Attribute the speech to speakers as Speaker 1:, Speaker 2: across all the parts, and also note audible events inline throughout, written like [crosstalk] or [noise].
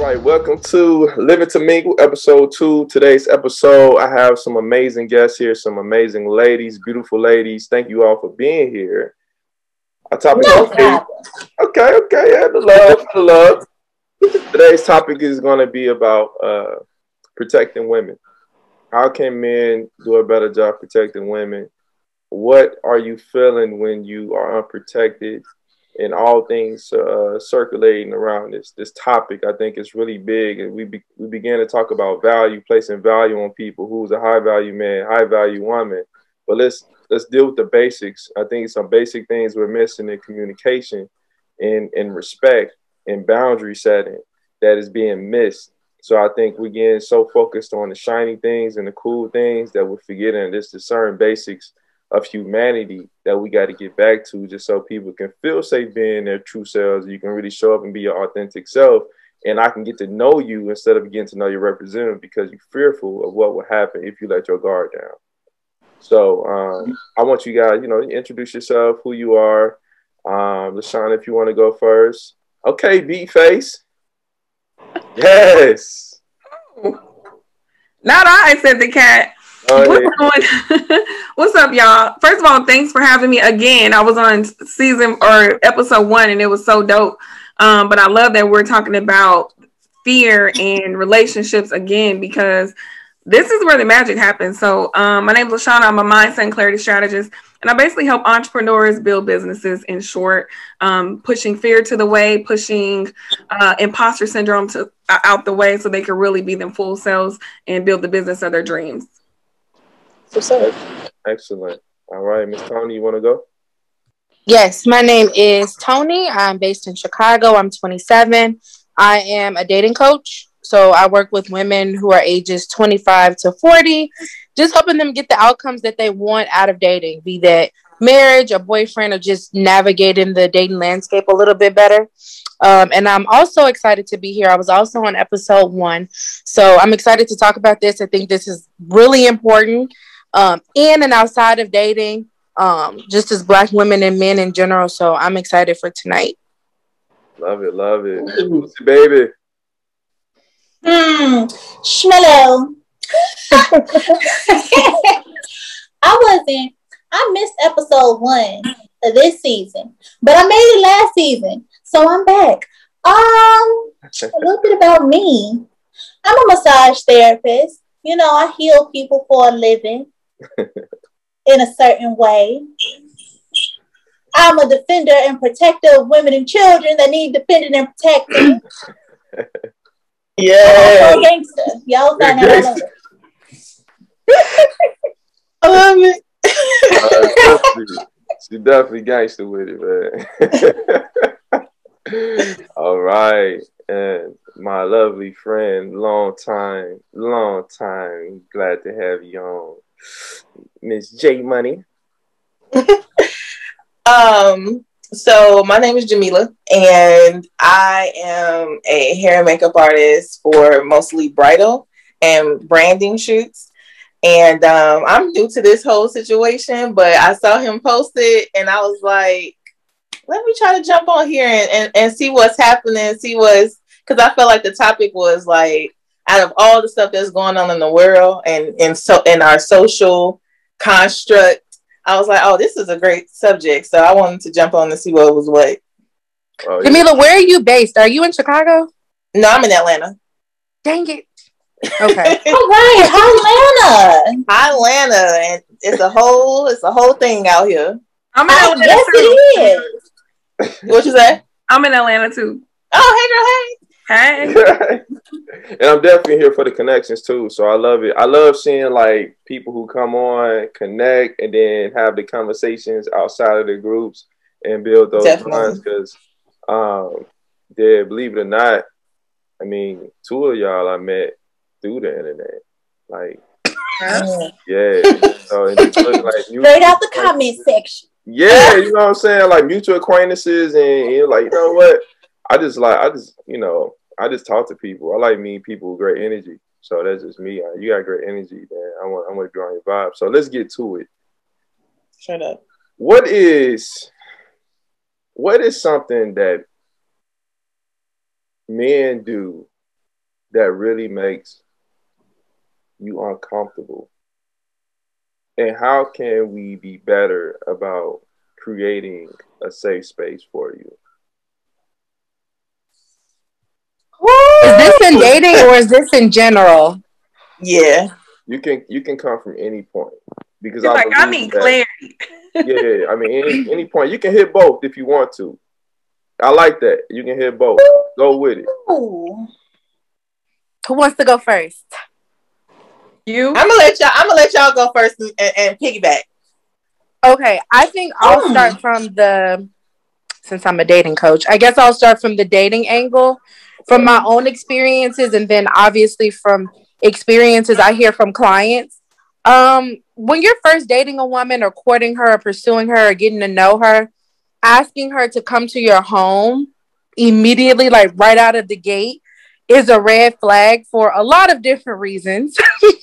Speaker 1: right, welcome to Living to Mingle, episode two. Today's episode, I have some amazing guests here, some amazing ladies, beautiful ladies. Thank you all for being here. Our topic,
Speaker 2: No
Speaker 1: okay, okay, okay, yeah, the love, the love. Today's topic is going to be about uh, protecting women. How can men do a better job protecting women? What are you feeling when you are unprotected? And all things uh, circulating around this this topic, I think is really big. And we be, we began to talk about value, placing value on people. Who's a high value man, high value woman? But let's let's deal with the basics. I think some basic things we're missing in communication, and and respect, and boundary setting that is being missed. So I think we're getting so focused on the shiny things and the cool things that we're forgetting this discern basics of humanity that we got to get back to just so people can feel safe being their true selves. You can really show up and be your authentic self. And I can get to know you instead of getting to know your representative because you're fearful of what will happen if you let your guard down. So um, I want you guys, you know, introduce yourself, who you are. Um, LaShawn, if you want to go first. Okay, beat face. [laughs] Yes.
Speaker 3: Not I said the cat.
Speaker 1: Oh,
Speaker 3: What's going? [laughs] What's up, y'all? First of all, thanks for having me again. I was on season or episode one, and it was so dope. Um, but I love that we're talking about fear and relationships again because this is where the magic happens. So, um, my name is Lashana. I'm a mindset and clarity strategist, and I basically help entrepreneurs build businesses. In short, um, pushing fear to the way, pushing uh, imposter syndrome to uh, out the way, so they can really be them full selves and build the business of their dreams.
Speaker 2: What's up?
Speaker 1: Excellent. All right, Miss Tony, you want to go?
Speaker 2: Yes, my name is Tony. I'm based in Chicago. I'm 27. I am a dating coach. So I work with women who are ages 25 to 40, just helping them get the outcomes that they want out of dating, be that marriage, a boyfriend, or just navigating the dating landscape a little bit better. Um, and I'm also excited to be here. I was also on episode one. So I'm excited to talk about this. I think this is really important um, in and outside of dating, um, just as Black women and men in general. So I'm excited for tonight.
Speaker 1: Love it, love it. Lucy, baby.
Speaker 4: Hmm, Schmello. [laughs] I wasn't, I missed episode one of this season, but I made it last season, so I'm back. Um, a little bit about me. I'm a massage therapist. You know, I heal people for a living in a certain way. I'm a defender and protector of women and children that need defending and protecting. [clears throat]
Speaker 2: Yeah.
Speaker 4: I'm a gangster. Y'all
Speaker 1: You're
Speaker 4: find out.
Speaker 1: gangster. [laughs]
Speaker 2: I love it.
Speaker 1: Uh, definitely- she definitely gangster with it, man. [laughs] All right. And my lovely friend, long time, long time, glad to have you on. Miss J Money. [laughs]
Speaker 5: Um, so my name is Jamila, and I am a hair and makeup artist for mostly bridal and branding shoots. And um, I'm new to this whole situation, but I saw him post it, and I was like, let me try to jump on here and, and, and see what's happening, see what's because I felt like the topic was like out of all the stuff that's going on in the world and and so in our social construct I was like, oh, this is a great subject. So I wanted to jump on to see what was what.
Speaker 1: Oh, yeah.
Speaker 2: Jamila, where are you based? Are you in Chicago?
Speaker 5: No, I'm in Atlanta.
Speaker 2: Dang it. [laughs] Okay.
Speaker 4: All right, Atlanta.
Speaker 5: Hi, Atlanta. And it's a whole, it's a whole thing out here.
Speaker 3: I'm in
Speaker 4: Uh,
Speaker 3: Atlanta
Speaker 4: yes,
Speaker 3: too.
Speaker 4: it is.
Speaker 5: What you say?
Speaker 3: I'm in Atlanta too.
Speaker 5: Oh,
Speaker 3: hey girl, Hey, [laughs]
Speaker 1: and I'm definitely here for the connections too. So I love it. I love seeing like people who come on, connect, and then have the conversations outside of the groups and build those
Speaker 5: Definitely.
Speaker 1: bonds. Because, um, yeah, believe it or not, I mean, two of y'all I met through the internet. Like,
Speaker 5: hey.
Speaker 1: yeah. so it just look [laughs] like mutual-
Speaker 4: Straight out the comment section.
Speaker 1: Yeah, you [laughs] know what I'm saying? Like mutual acquaintances, and you're like, you know what? I just like, I just, you know, I just talk to people. I like meeting people with great energy. So that's just me. You got great energy, man. I want, I want to be on your vibe. So let's get to it.
Speaker 5: Shut up.
Speaker 1: What is, what is something that men do that really makes you uncomfortable? And how can we be better about creating a safe space for you?
Speaker 2: Is this in dating or is this in general?
Speaker 5: Yeah.
Speaker 1: You can you can come from any point because I
Speaker 3: like, I
Speaker 1: believe
Speaker 3: need
Speaker 1: that-
Speaker 3: clarity.
Speaker 1: yeah, I mean, any, any point you can hit both if you want to. I like that. You can hit both. Go with it.
Speaker 4: Ooh.
Speaker 2: Who wants to go first?
Speaker 3: You?
Speaker 5: I'm gonna let y'all. I'm gonna let y'all go first and, and piggyback.
Speaker 2: Okay, I think I'll
Speaker 4: Hmm.
Speaker 2: start from the since I'm a dating coach. I guess I'll start from the dating angle, from my own experiences, and then obviously from experiences I hear from clients. Um, when you're first dating a woman or courting her or pursuing her or getting to know her, asking her to come to your home immediately, like right out of the gate, is a red flag for a lot of different reasons. [laughs]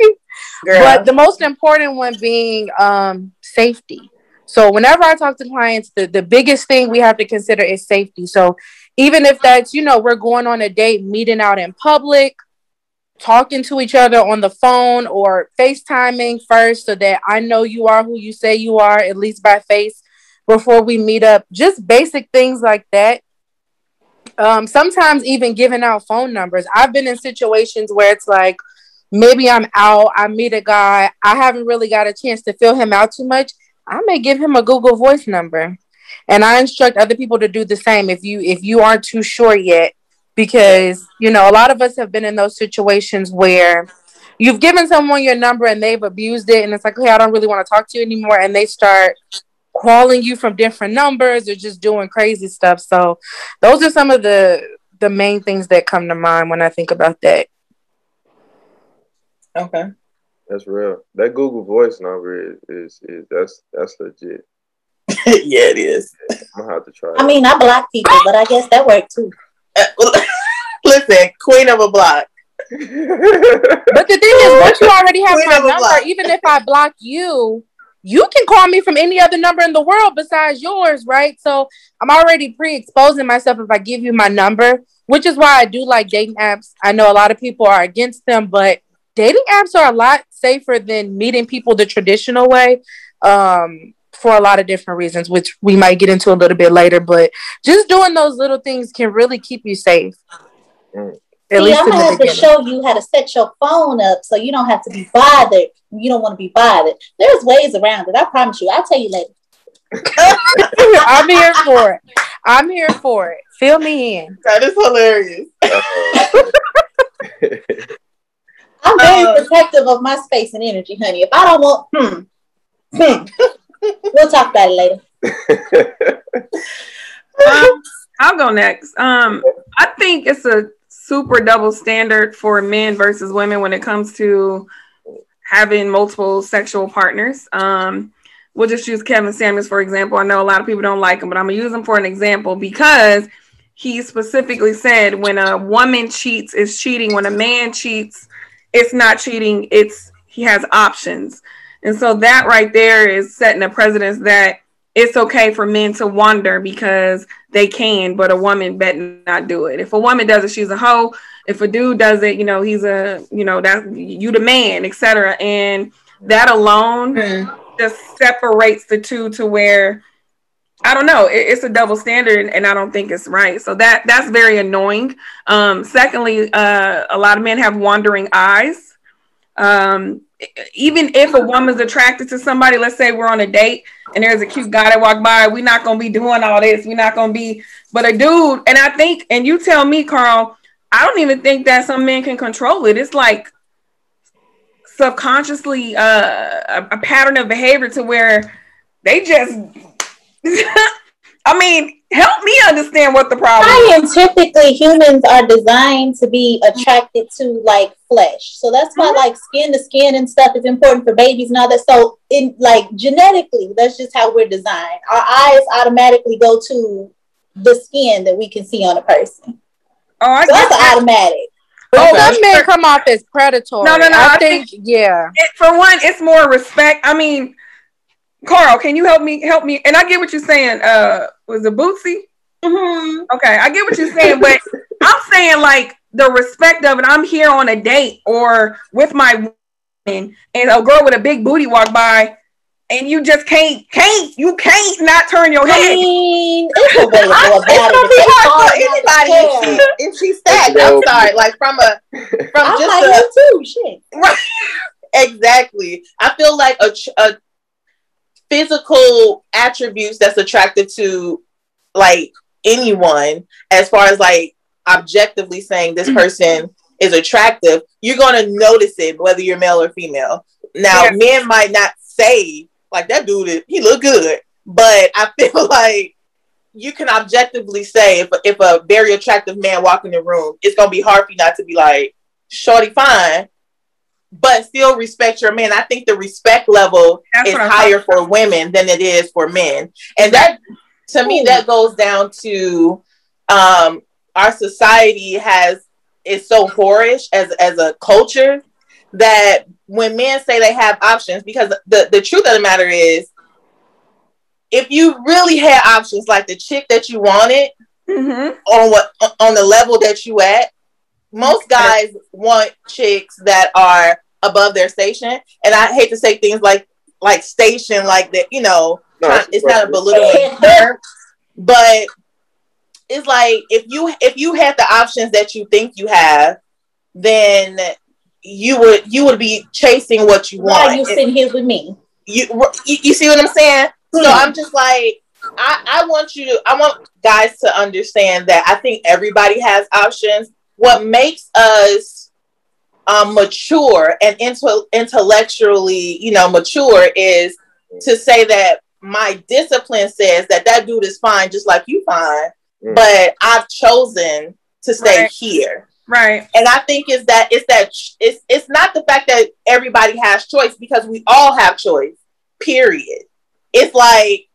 Speaker 2: But the most important one being um, safety. So whenever I talk to clients, the, the biggest thing we have to consider is safety. So even if that's, you know, we're going on a date, meeting out in public, talking to each other on the phone or FaceTiming first so that I know you are who you say you are, at least by face, before we meet up. Just basic things like that. Um, sometimes even giving out phone numbers. I've been in situations where it's like, maybe I'm out, I meet a guy, I haven't really got a chance to fill him out too much. I may give him a Google Voice number. And I instruct other people to do the same if you if you aren't too sure yet because you know a lot of us have been in those situations where you've given someone your number and they've abused it and it's like, "Hey, I don't really want to talk to you anymore." And they start calling you from different numbers or just doing crazy stuff. So, those are some of the the main things that come to mind when I think about that.
Speaker 5: okay.
Speaker 1: That's real. That Google Voice number is is, is that's that's legit. [laughs]
Speaker 5: yeah, it is.
Speaker 1: I'm gonna have to try.
Speaker 4: I mean, I block people, but I guess that worked too.
Speaker 5: Uh, [laughs] listen, queen of a block. [laughs]
Speaker 2: But the thing is, once you already have
Speaker 5: Queen
Speaker 2: my number,
Speaker 5: block.
Speaker 2: even if I block you, you can call me from any other number in the world besides yours, right? So I'm already pre-exposing myself if I give you my number, which is why I do like dating apps. I know a lot of people are against them, but dating apps are a lot safer than meeting people the traditional way. Um, for a lot of different reasons, which we might get into a little bit later, but just doing those little things can really keep you safe.
Speaker 1: Mm.
Speaker 2: At
Speaker 4: See,
Speaker 2: least
Speaker 4: I'm gonna
Speaker 2: the
Speaker 4: have to show you how to set your phone up so you don't have to be bothered. You don't want to be bothered. There's ways around it. I promise you. I'll tell you later. [laughs]
Speaker 2: I'm here for it. I'm here for it. Fill me in.
Speaker 5: That is hilarious.
Speaker 4: I'm very
Speaker 5: Um,
Speaker 4: protective of my space and energy, honey. If I don't want, hmm, hmm. We'll talk about it later. [laughs]
Speaker 3: um, I'll go next. Um, I think it's a super double standard for men versus women when it comes to having multiple sexual partners. Um, we'll just use Kevin Samuels for example. I know a lot of people don't like him, but I'm gonna use him for an example because he specifically said when a woman cheats, it's cheating. When a man cheats, it's not cheating. It's he has options, and so that right there is setting a precedence that it's okay for men to wander because they can, but a woman better not do it. If a woman does it, she's a hoe. If a dude does it, you know, he's a, you know, that you the man, etc. And that alone just separates the two to where I don't know, it, it's a double standard and I don't think it's right. So that that's very annoying. Um, secondly, uh, a lot of men have wandering eyes. Um, even if a woman's attracted to somebody, let's say we're on a date and there's a cute guy that walk by, we're not gonna be doing all this. We're not gonna be, but a dude, and I think, and you tell me, Carl, I don't even think that some men can control it. It's like subconsciously uh, a, a pattern of behavior to where they just. [laughs] I mean, help me understand what the problem is.
Speaker 4: Scientifically, humans are designed to be attracted to like flesh. So that's why mm-hmm. like skin to skin and stuff is important for babies and all that. So in like genetically, that's just how we're designed. Our eyes automatically go to the skin that we can see on a person.
Speaker 3: Oh, I
Speaker 4: So that's
Speaker 3: that.
Speaker 4: automatic.
Speaker 2: But
Speaker 3: Okay.
Speaker 2: some men come off as predatory.
Speaker 3: No, no, no,
Speaker 2: I,
Speaker 3: I
Speaker 2: think, yeah.
Speaker 3: it, for one, it's more respect. I mean, Carl, can you help me? Help me? And I get what you're saying. Uh, was it Bootsy?
Speaker 4: Mhm.
Speaker 3: Okay, I get what you're saying, but I'm saying like the respect of it. I'm here on a date or with my woman, and a girl with a big booty walk by, and you just can't, can't, you can't not turn your head.
Speaker 4: I mean, it's a [laughs] way to go about
Speaker 5: it's gonna
Speaker 4: it.
Speaker 5: be
Speaker 4: It's
Speaker 5: hard
Speaker 4: hard
Speaker 5: for anybody if she if she's stacked. I'm sorry, like from a from
Speaker 4: I
Speaker 5: just
Speaker 4: like
Speaker 5: a
Speaker 4: too. Shit.
Speaker 5: Right. [laughs] exactly. I feel like a, a physical attributes that's attractive to like anyone, as far as like objectively saying this mm-hmm. person is attractive, you're gonna notice it whether you're male or female. Now,
Speaker 3: Yeah.
Speaker 5: men might not say like that dude, is- he look good, but I [laughs] feel like you can objectively say if if a very attractive man walk in the room, it's gonna be hard for you not to be like, shorty fine, but still respect your man. I think the respect level
Speaker 3: That's
Speaker 5: is higher for women than it is for men. And that to me that goes down to um our society has is so whorish as as a culture that when men say they have options, because the, the truth of the matter is if you really had options like the chick that you wanted
Speaker 3: Mm-hmm.
Speaker 5: on what on the level that you at, most guys want chicks that are above their station. And I hate to say things like like station, like that, you know,
Speaker 1: No,
Speaker 5: kind- it's not a belittling [laughs] term, but it's like if you if you had the options that you think you have, then you would you would be chasing what you
Speaker 4: Why
Speaker 5: want.
Speaker 4: you sitting here with me?
Speaker 5: you, you you see what I'm saying? So hmm. I'm just like, I, I want you to, I want guys to understand that I think everybody has options. What makes us um, mature and into, intellectually, you know, mature is to say that my discipline says that that dude is fine, just like you fine,
Speaker 1: Mm.
Speaker 5: but I've chosen to stay
Speaker 3: Right.
Speaker 5: here
Speaker 3: Right.
Speaker 5: and I think is that it's that it's it's not the fact that everybody has choice because we all have choice. Period. It's like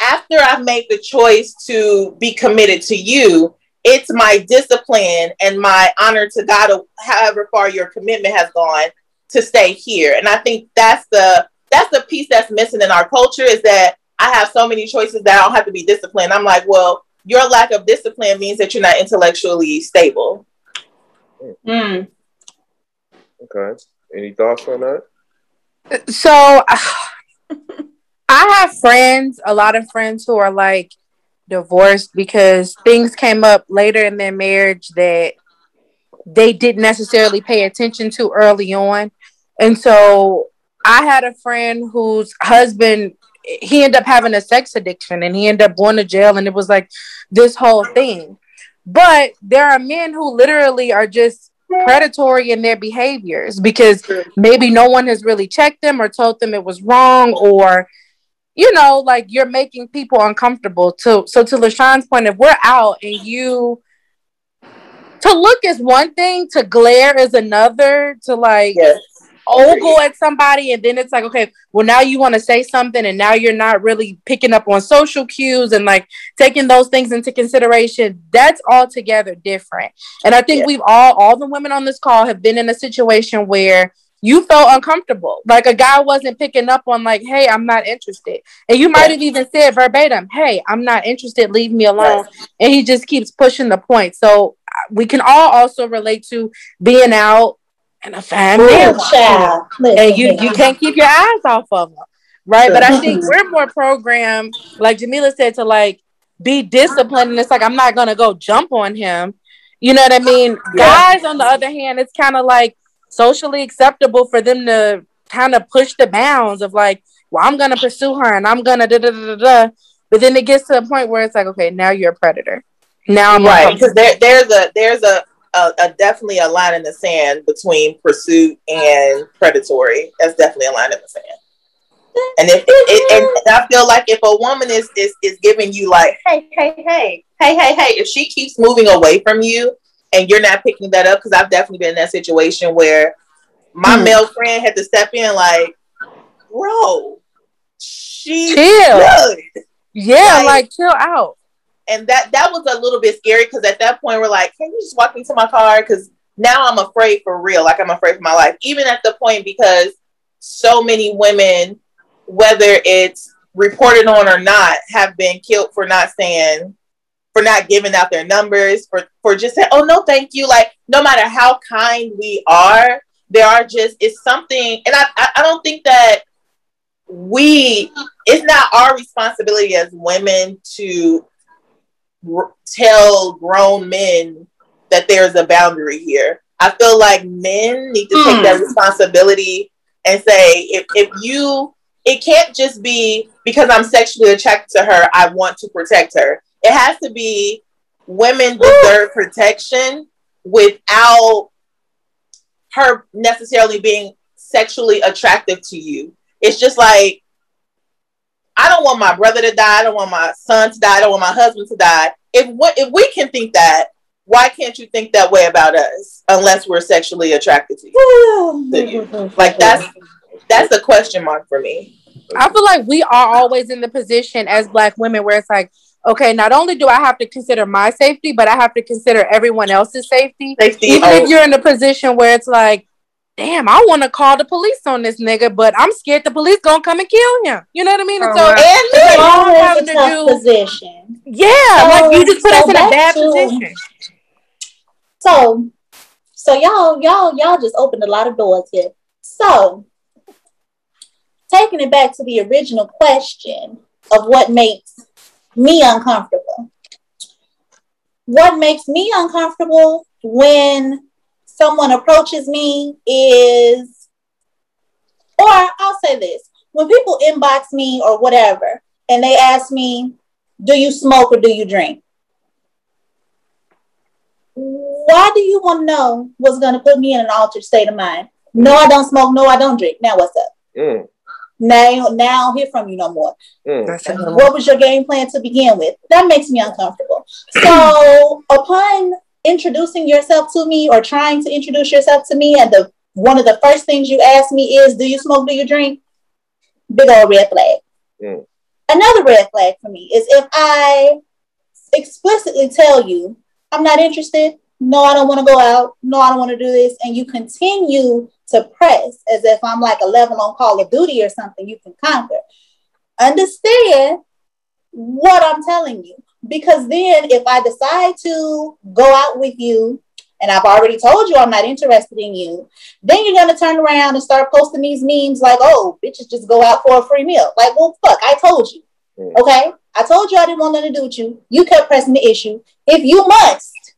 Speaker 5: after I've made the choice to be committed to you, it's my discipline and my honor to God, however far your commitment has gone, to stay here. And I think that's the that's the piece that's missing in our culture is that I have so many choices that I don't have to be disciplined. I'm like, well, your lack of discipline means that you're not intellectually stable.
Speaker 3: Mm.
Speaker 1: Okay. Any thoughts on that?
Speaker 2: So [sighs] I have friends, a lot of friends who are like divorced because things came up later in their marriage that they didn't necessarily pay attention to early on. And so I had a friend whose husband he ended up having a sex addiction and he ended up going to jail and it was like this whole thing. But there are men who literally are just predatory in their behaviors because maybe no one has really checked them or told them it was wrong or you know like you're making people uncomfortable to so to lashawn's point if we're out and you to look is one thing to glare is another to like
Speaker 5: Yes.
Speaker 2: ogle at somebody and then it's like okay well now you want to say something and now you're not really picking up on social cues and like taking those things into consideration that's altogether different and i think
Speaker 5: Yeah.
Speaker 2: we've all all the women on this call have been in a situation where you felt uncomfortable like a guy wasn't picking up on like hey i'm not interested and you might have even said verbatim hey i'm not interested leave me alone and he just keeps pushing the point so we can all also relate to being out and a family
Speaker 4: Real child.
Speaker 2: And you you can't keep your eyes off of them, right? But I think we're more programmed, like Jamila said, to like be disciplined, and it's like I'm not gonna go jump on him. You know what I mean?
Speaker 5: Yeah.
Speaker 2: Guys, on the other hand, it's kind of like socially acceptable for them to kind of push the bounds of like, well, I'm gonna pursue her and I'm gonna da da da da. But then it gets to a point where it's like, okay, now you're a predator. Now I'm
Speaker 5: right because there, there's a there's a, a, a definitely a line in the sand between pursuit and predatory that's definitely a line in the sand and if it, and, and i feel like if a woman is, is is giving you like hey hey hey hey hey hey if she keeps moving away from you and you're not picking that up because i've definitely been in that situation where my
Speaker 2: Hmm.
Speaker 5: male friend had to step in like bro she's
Speaker 2: Chill.
Speaker 5: good
Speaker 2: yeah,
Speaker 5: Like-
Speaker 2: like chill out.
Speaker 5: and that that was a little bit scary because at that point we're like, can you just walk me to my car? Because now I'm afraid for real. Like I'm afraid for my life. Even at the point because so many women, whether it's reported on or not, have been killed for not saying for not giving out their numbers, for for just saying, "Oh no, thank you." Like no matter how kind we are, there are just it's something, and I I, I don't think that we it's not our responsibility as women to r- tell grown men that there's a boundary here. I feel like men need to take that hmm. responsibility and say if, if you it can't just be because I'm sexually attracted to her, I want to protect her. It has to be women deserve protection without her necessarily being sexually attractive to you. It's just like I don't want my brother to die. I don't want my son to die. I don't want my husband to die. If what if we can think that, why can't you think that way about us? Unless we're sexually attracted to you. to you. Like that's that's a question mark for me.
Speaker 2: I feel like we are always in the position as black women where it's like, okay, not only do I have to consider my safety, but I have to consider everyone else's safety.
Speaker 5: Safety.
Speaker 2: Even
Speaker 5: oh,
Speaker 2: if you're in a position where it's like, damn, I want to call the police on this nigga, but I'm scared the police gonna come and kill him. You know what I mean? And so
Speaker 3: Alright.
Speaker 5: and
Speaker 2: it's like
Speaker 5: me.
Speaker 2: all I'm
Speaker 4: a
Speaker 2: having to
Speaker 4: tough
Speaker 2: do,
Speaker 4: position.
Speaker 2: yeah,
Speaker 4: So-
Speaker 2: like you just put
Speaker 4: so
Speaker 2: us in a bad
Speaker 4: to-
Speaker 2: position.
Speaker 4: So, so y'all, y'all, y'all just opened a lot of doors here. So, taking it back to the original question of what makes me uncomfortable. What makes me uncomfortable when someone approaches me is, or I'll say this when people inbox me or whatever, and they ask me, Do you smoke or do you drink? Why do you want to know what's going to put me in an altered state of mind? No, I don't smoke. No, I don't drink. Now what's up?
Speaker 1: Mm,
Speaker 4: Now, now I don't hear from you no more.
Speaker 1: mm.
Speaker 4: What was your game plan to begin with? That makes me uncomfortable. So, [clears throat] upon introducing yourself to me or trying to introduce yourself to me, and the one of the first things you ask me is, "Do you smoke? Do you drink?" Big old red flag.
Speaker 1: Mm.
Speaker 4: Another red flag for me is if I explicitly tell you I'm not interested. No, I don't want to go out. No, I don't want to do this, and you continue to press as if I'm like a level on Call of Duty or something you can conquer. Understand what I'm telling you. Because then if I decide to go out with you and I've already told you I'm not interested in you, then you're gonna turn around and start posting these memes like, oh, bitches just go out for a free meal. Like, well, fuck, I told you.
Speaker 1: Mm.
Speaker 4: Okay? I told you I didn't want nothing to do with you. You kept pressing the issue. If you must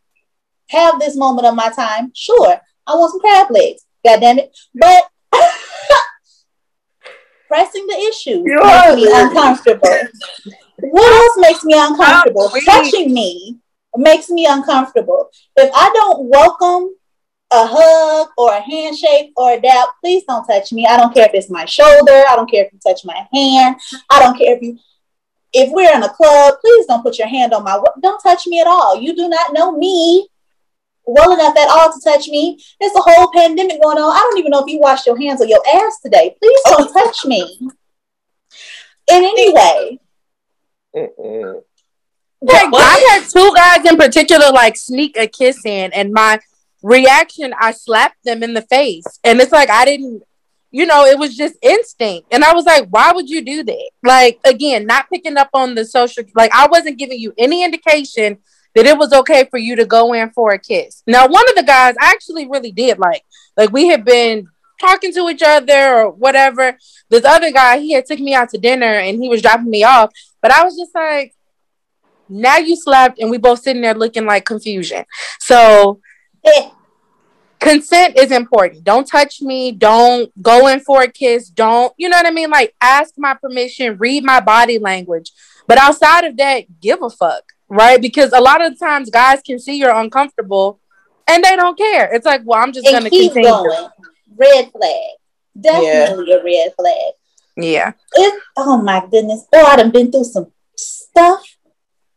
Speaker 4: have this moment of my time, sure, I want some crab legs. God damn it. But [laughs] pressing the issue
Speaker 3: You
Speaker 4: makes me
Speaker 3: weird.
Speaker 4: uncomfortable. what else makes me uncomfortable? Touching me makes me uncomfortable. If I don't welcome a hug or a handshake or a dap, please don't touch me. I don't care if it's my shoulder. I don't care if you touch my hand. I don't care if you if we're in a club, please don't put your hand on my don't touch me at all. You do not know me well enough at all to touch me. There's a whole pandemic going on. I don't even know if you washed your hands or your ass today. Please don't oh. touch me. In any way.
Speaker 1: Mm-mm.
Speaker 2: Like, I had two guys in particular like sneak a kiss in, and my reaction, I slapped them in the face, and it's like I didn't, you know, it was just instinct, and I was like, why would you do that? Like again, not picking up on the social, like I wasn't giving you any indication that it was okay for you to go in for a kiss. Now, one of the guys I actually really did like, like we had been talking to each other or whatever. This other guy, he had took me out to dinner and he was dropping me off, but I was just like now you slept and we both sitting there looking like confusion. So consent is important. Don't touch me. Don't go in for a kiss. Don't you know what i mean? Like ask my permission read my body language. But outside of that give a fuck right because a lot of times guys can see you're uncomfortable and they don't care it's like well i'm just
Speaker 4: and
Speaker 2: gonna
Speaker 4: keep
Speaker 2: continue
Speaker 4: going. Red flag. Definitely a red flag.
Speaker 2: yeah
Speaker 4: It, oh my goodness. Oh, I've been through some stuff.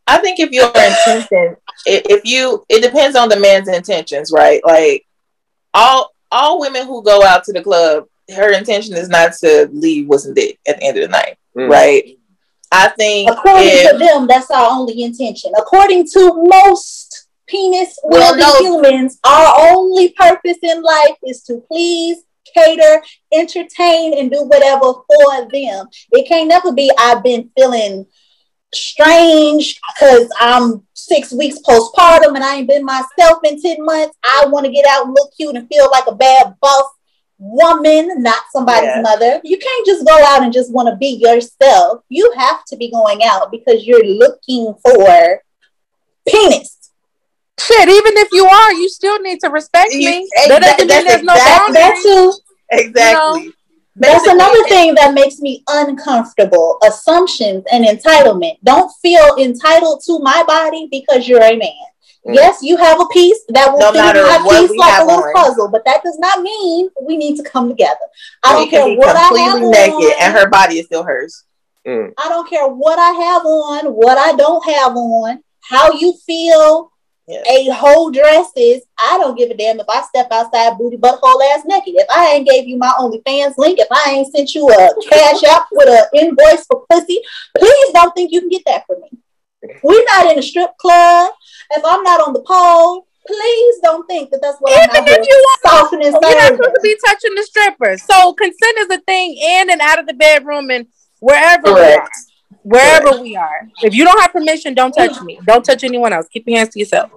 Speaker 5: I think if your intention, i- if you, it depends on the man's intentions, right? Like all all women who go out to the club, her intention is not to leave wasn't dick at the end of the night,
Speaker 1: Mm.
Speaker 5: right? I think
Speaker 4: According
Speaker 5: if,
Speaker 4: to them, that's our only intention. According to most penis
Speaker 5: Well, no.
Speaker 4: humans, our only purpose in life is to please, cater, entertain, and do whatever for them. It can't never be I've been feeling strange because I'm six weeks postpartum and I ain't been myself in 10 months. I want to get out and look cute and feel like a bad boss woman, not somebody's yeah. mother. You can't just go out and just want to be yourself. You have to be going out because you're looking for penis.
Speaker 2: Shit, even if you are, you still need to respect me. That doesn't mean there's no
Speaker 5: boundaries. That too. Exactly. You know?
Speaker 4: That's another thing that makes me uncomfortable. Assumptions and entitlement. Don't feel entitled to my body because you're a man. Mm. Yes, you have a piece that will no fit in my piece like a little on. puzzle, but that does not mean we need to come together. I don't care what I have naked on,
Speaker 5: and her body is still hers.
Speaker 4: Mm. I don't care what I have on, what I don't have on, how you feel, yeah. a whole dresses. I don't give a damn if I step outside booty butt whole ass naked. If I ain't gave you my OnlyFans link, if I ain't sent you a [laughs] cash app with an invoice for pussy, please don't think you can get that from me. We're not in a strip club. If I'm not on the pole, please don't think that that's what Even I'm if you want, you're
Speaker 2: not supposed to be touching the strippers. So consent is a thing in and out of the bedroom and wherever Correct. we are. Wherever Correct. we are. If you don't have permission, don't touch me. Don't touch anyone else. Keep your hands to yourself.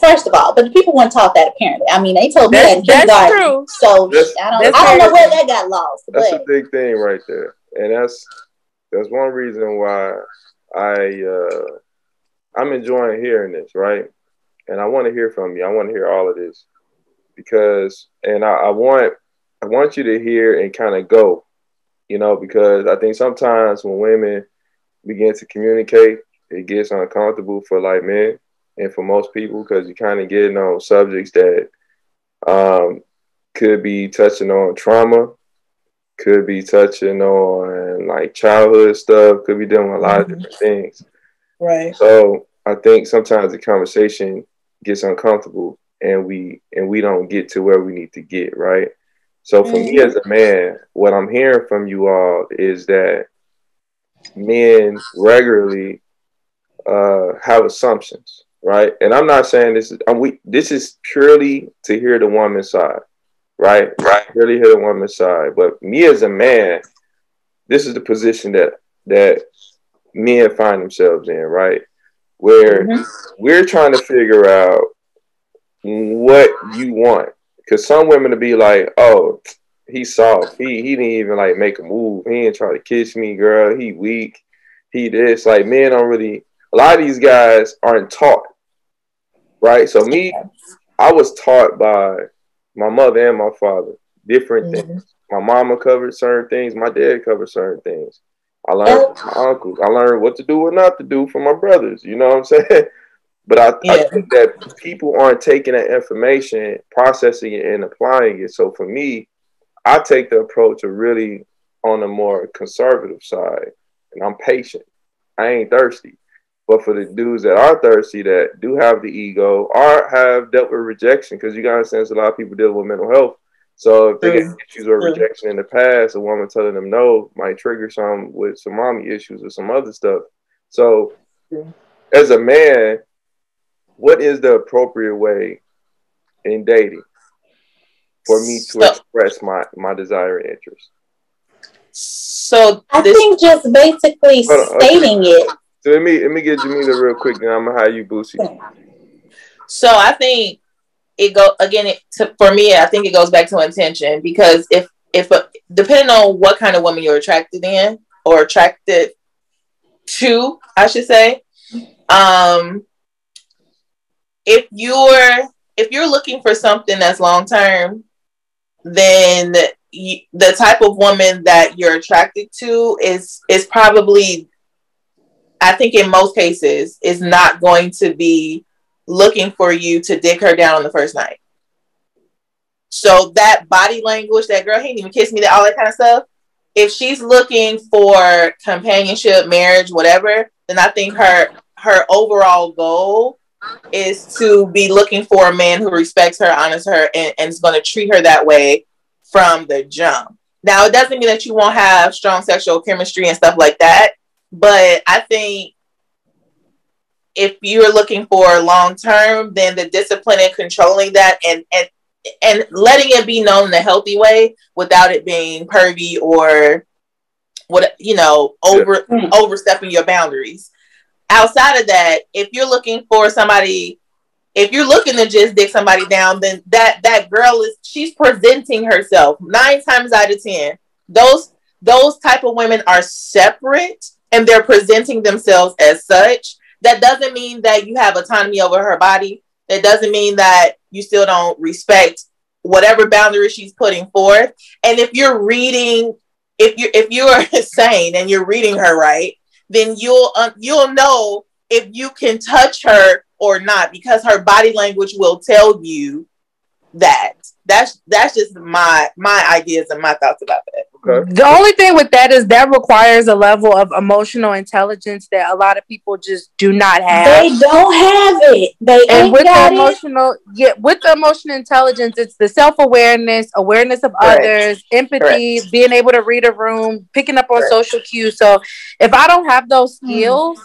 Speaker 4: First of all, but the people weren't taught that apparently. I mean, they told me that's, that that's true. So that's, I don't, I don't know where that got lost.
Speaker 1: That's but. a big thing right there, and that's that's one reason why I uh, I'm enjoying hearing this, right? And I want to hear from you. I want to hear all of this because, and I, I want, I want you to hear and kind of go, you know, because I think sometimes when women begin to communicate, it gets uncomfortable for like men and for most people because you're kind of getting on subjects that um, could be touching on trauma, could be touching on like childhood stuff, could be doing a lot mm-hmm. of different things.
Speaker 5: Right.
Speaker 1: So I think sometimes the conversation gets uncomfortable and we and we don't get to where we need to get, right? So for mm-hmm. me as a man, what I'm hearing from you all is that men regularly uh, have assumptions, right? And I'm not saying this is I'm we this is purely to hear the woman's side, right? Right. Really hit a woman's side. But me as a man, this is the position that that men find themselves in, right? Where mm-hmm. we're trying to figure out what you want. Because some women to be like, oh, he's soft. He he didn't even like make a move. He ain't try to kiss me, girl. He weak. He this. Like men don't really a lot of these guys aren't taught. Right? So me, I was taught by my mother and my father different mm-hmm. things. My mama covered certain things, my dad covered certain things. I learned from my uncles. I learned what to do and not to do from my brothers. You know what I'm [laughs] saying? But I, yeah. I, think that people aren't taking that information, processing it, and applying it. So for me, I take the approach of really on the more conservative side, and I'm patient. I ain't thirsty. But for the dudes that are thirsty, that do have the ego, or have dealt with rejection, because you got to sense a lot of people deal with mental health so if they get issues with rejection in the past, a woman telling them no might trigger some with some mommy issues or some other stuff. So as a man, what is the appropriate way in dating for me to so, express my my desire and interest?
Speaker 5: So
Speaker 4: I think just basically stating okay. it.
Speaker 1: So let me let me get Jamila real quick, then I'm gonna hire you Boosie.
Speaker 5: So I think it go again it, to, for me i think it goes back to intention because if if depending on what kind of woman you're attracted in or attracted to i should say um if you're if you're looking for something that's long term then the type of woman that you're attracted to is is probably i think in most cases is not going to be looking for you to dick her down on the first night. So that body language, that girl, he didn't even kiss me, that all that kind of stuff. If she's looking for companionship, marriage, whatever, then I think her her overall goal is to be looking for a man who respects her, honors her, and, and is going to treat her that way from the jump. Now, it doesn't mean that you won't have strong sexual chemistry and stuff like that, but I think if you're looking for long term, then the discipline and controlling that and and and letting it be known in a healthy way without it being pervy or what you know over yeah. Hmm. overstepping your boundaries. Outside of that, if you're looking for somebody, if you're looking to just dig somebody down, then that that girl is she's presenting herself nine times out of ten. Those those type of women are separate and they're presenting themselves as such. That doesn't mean that you have autonomy over her body. That doesn't mean that you still don't respect whatever boundary she's putting forth. And if you're reading, if you if you are [laughs] sane and you're reading her right, then you'll uh, you'll know if you can touch her or not because her body language will tell you that. That's that's just my my ideas and my thoughts about that.
Speaker 2: Okay. The only thing with that is that requires a level of emotional intelligence that a lot of people just do not have.
Speaker 4: They don't have it. They
Speaker 2: and with the emotional, it. yeah, with the emotional intelligence, it's the self awareness, awareness of Correct. others, empathy, Correct. being able to read a room, picking up on Correct. social cues. So if I don't have those hmm. skills, mm.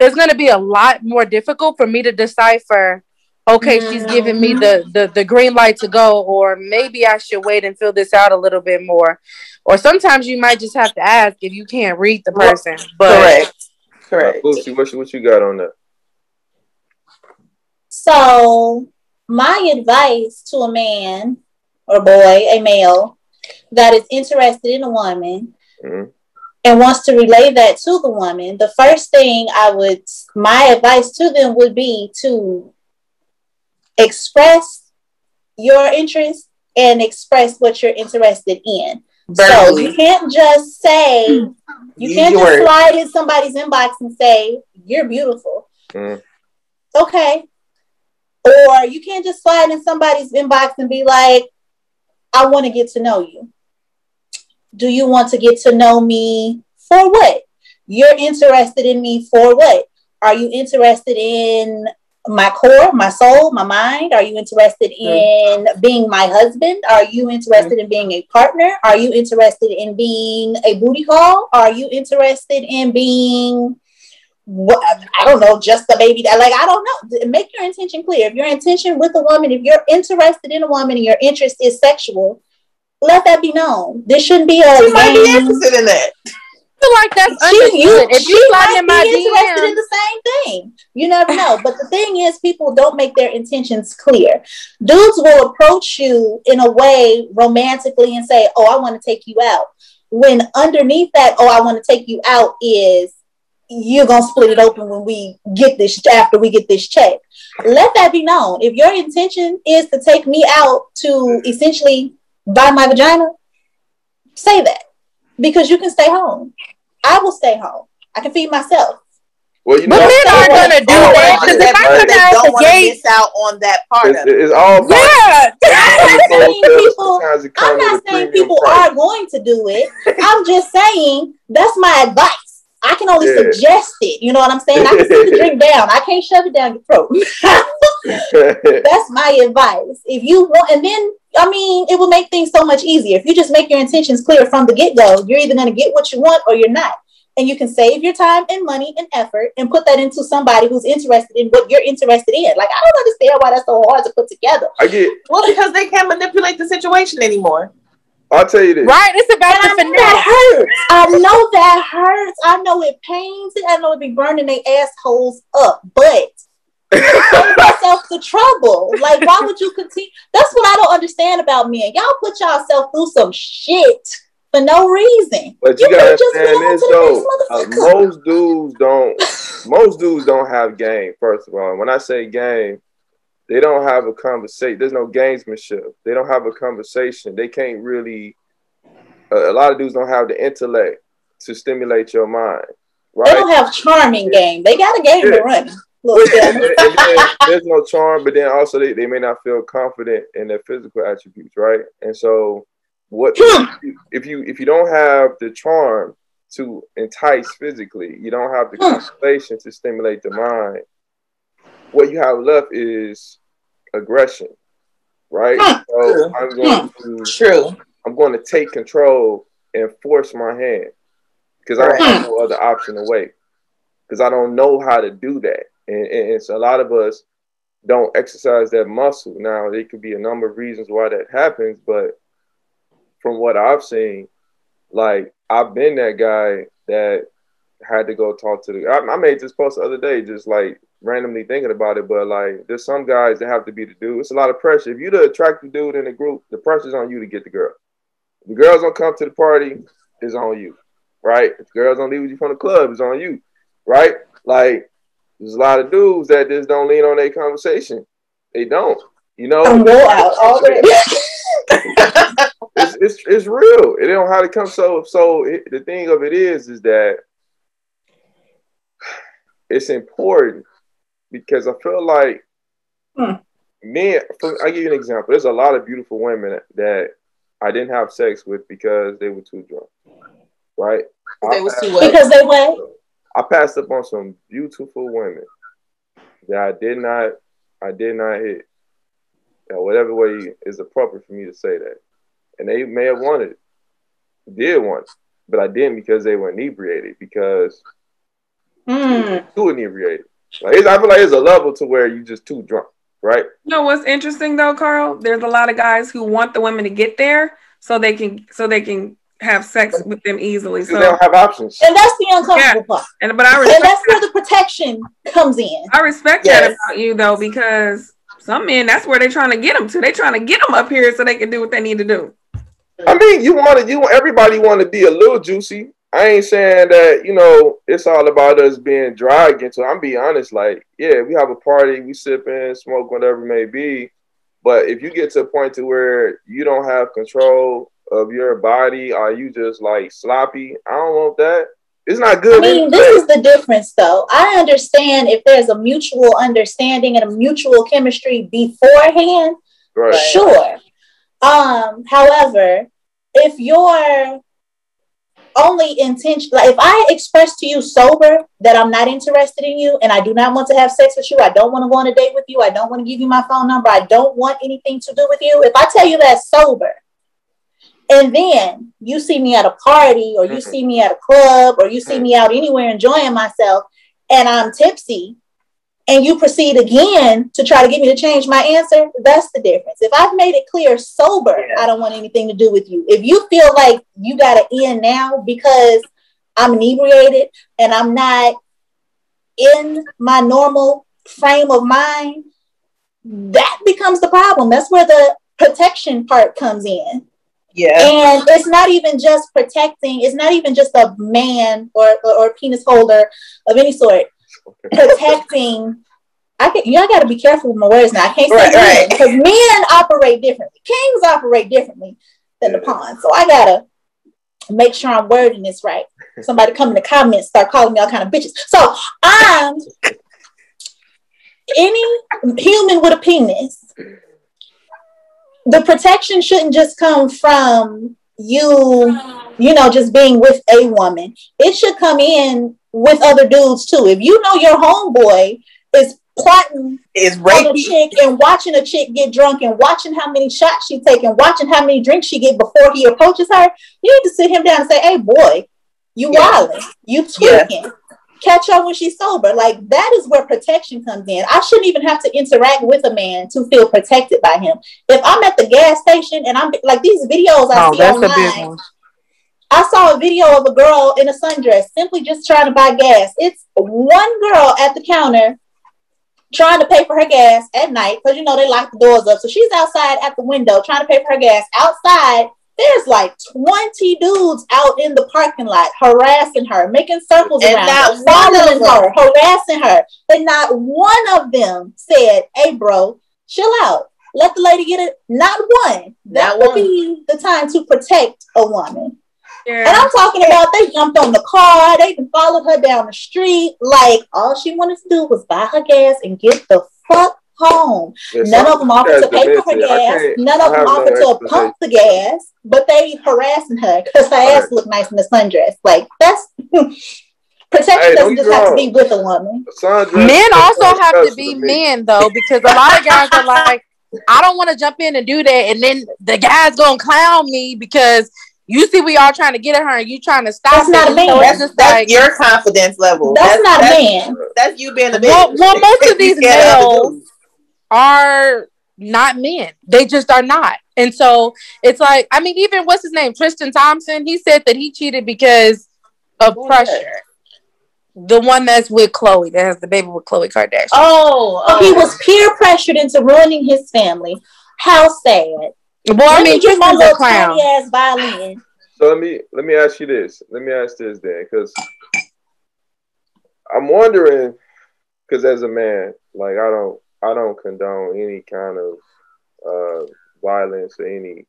Speaker 2: it's going to be a lot more difficult for me to decipher okay mm-hmm. she's giving me the, the the green light to go or maybe i should wait and fill this out a little bit more or sometimes you might just have to ask if you can't read the person but
Speaker 5: correct correct
Speaker 1: Lucy, what, you, what you got on that
Speaker 4: so my advice to a man or boy a male that is interested in a woman mm-hmm. and wants to relay that to the woman the first thing i would my advice to them would be to express your interest and express what you're interested in. So you can't just say, [clears throat] you can't just slide in somebody's inbox and say, you're beautiful. Mm. Okay. Or you can't just slide in somebody's inbox and be like, I want to get to know you. Do you want to get to know me for what? You're interested in me for what? Are you interested in my core, my soul, my mind? Are you interested in mm. being my husband? Are you interested mm. in being a partner? Are you interested in being a booty call? Are you interested in being what I don't know, just the baby that like I don't know. Make your intention clear. If your intention with a woman, if you're interested in a woman and your interest is sexual, let that be known. This shouldn't be a.
Speaker 5: She might be interested in that
Speaker 2: feel like that's understood. You, if you
Speaker 4: slide in my interested DM, in the same thing. You never know. but the thing is, people don't make their intentions clear. Dudes will approach you in a way romantically and say, "Oh, I want to take you out." When underneath that, "Oh, I want to take you out," is you're gonna split it open when we get this after we get this check. Let that be known. If your intention is to take me out to essentially buy my vagina, say that because you can stay home. I will stay home. I can feed myself.
Speaker 2: Well, you know, but men aren't gonna do that because if I come out
Speaker 5: the gate, miss out on that part
Speaker 1: it's,
Speaker 5: of it.
Speaker 1: It's all
Speaker 4: yeah. I'm not saying people. I'm not saying people price. are going to do it. I'm just saying that's my advice. I can only yeah. suggest it. You know what I'm saying? I can sit the drink [laughs] down. I can't shove it down your throat. [laughs] that's my advice. If you want, and then I mean, it will make things so much easier. If you just make your intentions clear from the get go, you're either going to get what you want or you're not. And you can save your time and money and effort and put that into somebody who's interested in what you're interested in. Like, I don't understand why that's so hard to put together.
Speaker 1: I get
Speaker 5: Well, because they can't manipulate the situation anymore.
Speaker 1: I'll tell you this.
Speaker 2: Right? It's about
Speaker 4: and the That hurts. I know that hurts. I know it pains it. I know it be burning their assholes up. But [laughs] save yourself the trouble. Like, why would you continue? That's what I don't understand about men. Y'all put yourself through some shit for no reason.
Speaker 1: But you, you gotta understand this though. Uh, most dudes don't. Most dudes don't have game. First of all, when I say game, they don't have a conversation. There's no gamesmanship. They don't have a conversation. They can't really. Uh, a lot of dudes don't have the intellect to stimulate your mind. Right? They
Speaker 4: don't have charming game. They got a game yeah. to run. [laughs]
Speaker 1: there's no charm, but then also they, they may not feel confident in their physical attributes, right? And so what if you if you don't have the charm to entice physically, you don't have the conversation to stimulate the mind, what you have left is aggression. Right? So I'm going to
Speaker 5: True.
Speaker 1: I'm going to take control and force my hand because I don't have no other option away because I don't know how to do that and, and so a lot of us don't exercise that muscle. Now, there could be a number of reasons why that happens, but from what I've seen, like I've been that guy that had to go talk to the. I, I made this post the other day, just like randomly thinking about it. But like, there's some guys that have to be the dude. It's a lot of pressure. If you're the attractive dude in the group, the pressure's on you to get the girl. If the girls don't come to the party, it's on you, right? If the girls don't leave with you from the club, it's on you, right? Like, there's a lot of dudes that just don't lean on their conversation. They don't, you know.
Speaker 4: I'm roll out already. [laughs]
Speaker 1: it's, it's it's real. It don't how to come. So so it, the thing of it is is that it's important because I feel like
Speaker 4: Hmm.
Speaker 1: men. For, I give you an example. There's a lot of beautiful women that I didn't have sex with because they were too drunk. Right?
Speaker 5: Because they
Speaker 1: I
Speaker 5: was too
Speaker 1: passed-
Speaker 5: what?
Speaker 4: because they went.
Speaker 1: I passed up on some beautiful women that I did not, I did not hit. You know, whatever way is appropriate for me to say that, and they may have wanted it, did want, it, but I didn't because they were inebriated because
Speaker 4: Mm.
Speaker 1: too inebriated. Like it's, I feel like it's a level to where you just too drunk, right?
Speaker 3: You know what's interesting though, Carl? There's a lot of guys who want the women to get there so they can so they can have sex with them easily.
Speaker 1: So they don't have options.
Speaker 4: And that's the uncomfortable part.
Speaker 3: and but I
Speaker 4: And
Speaker 3: respect
Speaker 4: that's where the protection comes in.
Speaker 3: I respect
Speaker 5: Yes.
Speaker 3: that about you though because some men that's where they're trying to get them to. They're trying to get them up here so they can do what they need to do.
Speaker 1: I mean, you want to, you everybody want to be a little juicy. I ain't saying that you know it's all about us being dry. So I'm being honest, like yeah, we have a party, we sipping, smoke, whatever it may be. But if you get to a point to where you don't have control of your body, or you just like sloppy, I don't want that. It's not good.
Speaker 4: I
Speaker 1: mean,
Speaker 4: this is the difference, though. I understand if there's a mutual understanding and a mutual chemistry beforehand,
Speaker 1: right.
Speaker 4: sure. Um, however, if your only intention, like if I express to you sober that I'm not interested in you and I do not want to have sex with you, I don't want to go on a date with you, I don't want to give you my phone number, I don't want anything to do with you. If I tell you that sober, and then you see me at a party or you
Speaker 1: Mhm.
Speaker 4: see me at a club or you see me out anywhere enjoying myself and I'm tipsy and you proceed again to try to get me to change my answer, that's the difference. If I've made it clear sober,
Speaker 5: Yeah.
Speaker 4: I don't want anything to do with you. If you feel like you got to end now because I'm inebriated and I'm not in my normal frame of mind, that becomes the problem. That's where the protection part comes in.
Speaker 5: Yeah.
Speaker 4: And it's not even just protecting, it's not even just a man or, or, or penis holder of any sort. Protecting, I can, you know, I got to be careful with my words now. I can't say
Speaker 5: Right,
Speaker 4: men
Speaker 5: right.
Speaker 4: because men operate differently. Kings operate differently than the pawn. So I got to make sure I'm wording this right. [laughs] Somebody come in the comments, start calling me all kind of bitches. So I'm any human with a penis the protection shouldn't just come from you, you know, just being with a woman. It should come in with other dudes too. If you know your homeboy is plotting
Speaker 5: Is
Speaker 4: on a chick and watching a chick get drunk and watching how many shots she take and watching how many drinks she get before he approaches her, you need to sit him down and say, "Hey, boy, you
Speaker 5: Yeah.
Speaker 4: wilding, you tweaking." Catch her when she's sober. Like that is where protection comes in. I shouldn't even have to interact with a man to feel protected by him. If I'm at the gas station and I'm like these videos I
Speaker 5: Oh,
Speaker 4: see online. I saw a video of a girl in a sundress simply just trying to buy gas. It's one girl at the counter trying to pay for her gas at night because you know they lock the doors up. So she's outside at the window trying to pay for her gas. Outside, there's like 20 dudes out in the parking lot harassing her, making circles
Speaker 5: And
Speaker 4: around
Speaker 5: not
Speaker 4: her,
Speaker 5: one of
Speaker 4: her, harassing her. And not one of them said, Hey, bro, chill out. Let the lady get it. Not one. That
Speaker 5: Not
Speaker 4: would
Speaker 5: one.
Speaker 4: be the time to protect a woman. And I'm talking about they jumped on the car, they even followed her down the street. Like all she wanted to do was buy her gas and get the fuck home.
Speaker 1: Yeah,
Speaker 4: None of them offered to pay for her gas. None of them
Speaker 1: have no
Speaker 4: offered to pump the gas, but they harassing her because her ass
Speaker 1: Right.
Speaker 4: looked nice in the sundress. Like that's [laughs] protection
Speaker 1: Hey,
Speaker 4: doesn't just have to be with a woman.
Speaker 1: Sundress
Speaker 2: Men also have to be
Speaker 1: me.
Speaker 2: men though, because a lot of guys are like, I don't want to jump in and do that, and then the guy's gonna clown me because you see we all trying to get at her and you trying to stop
Speaker 4: That's not a man.
Speaker 2: So
Speaker 5: That's,
Speaker 2: just
Speaker 5: that's
Speaker 2: like,
Speaker 5: your confidence level.
Speaker 4: That's, not a man.
Speaker 5: That's you being a man.
Speaker 2: Well- well, most of [laughs] these
Speaker 5: scared
Speaker 2: males- are not men. They just are not. And so it's like, I mean, even what's his name? Tristan Thompson, he said that he cheated because of pressure. The one that's with Khloé, that has the baby with Khloé Kardashian.
Speaker 4: Oh, oh. he was peer pressured into ruining his family. How sad.
Speaker 2: Well, I mean, Tristan's a clown.
Speaker 4: Ass violin.
Speaker 1: So let me let me ask you this. Let me ask this then, because I'm wondering, because as a man, like I don't I don't condone any kind of uh, violence or any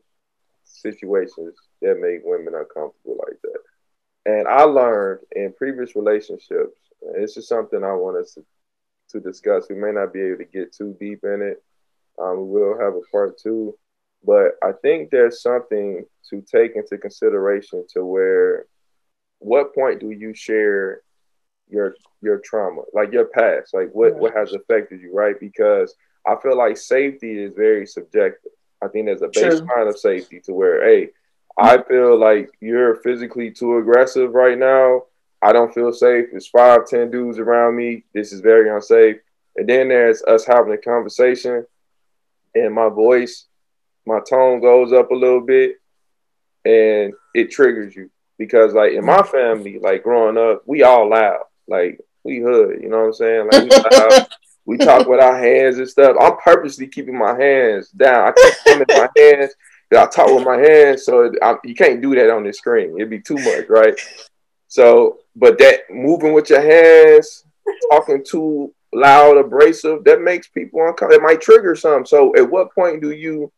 Speaker 1: situations that make women uncomfortable like that. And I learned in previous relationships, this is something I want us to, to discuss. We may not be able to get too deep in it. Um, we will have a part two, but I think there's something to take into consideration to where, what point do you share your your trauma, like your past, like what what has affected you, right? Because I feel like safety is very subjective. I think there's a baseline of safety to where, hey, I feel like you're physically too aggressive right now. I don't feel safe. There's five, ten dudes around me. This is very unsafe. And then there's us having a conversation, and my voice, my tone goes up a little bit, and it triggers you because, like in my family, like growing up, we all loud. Like we hood, you know what I'm saying? Like we, [laughs] we talk with our hands and stuff. I'm purposely keeping my hands down. I keep them in my hands. I talk with my hands, so it, I, you can't do that on the screen. It'd be too much, right? So, but that moving with your hands, talking too loud, abrasive, that makes people uncomfortable. It might trigger some. So, at what point do you,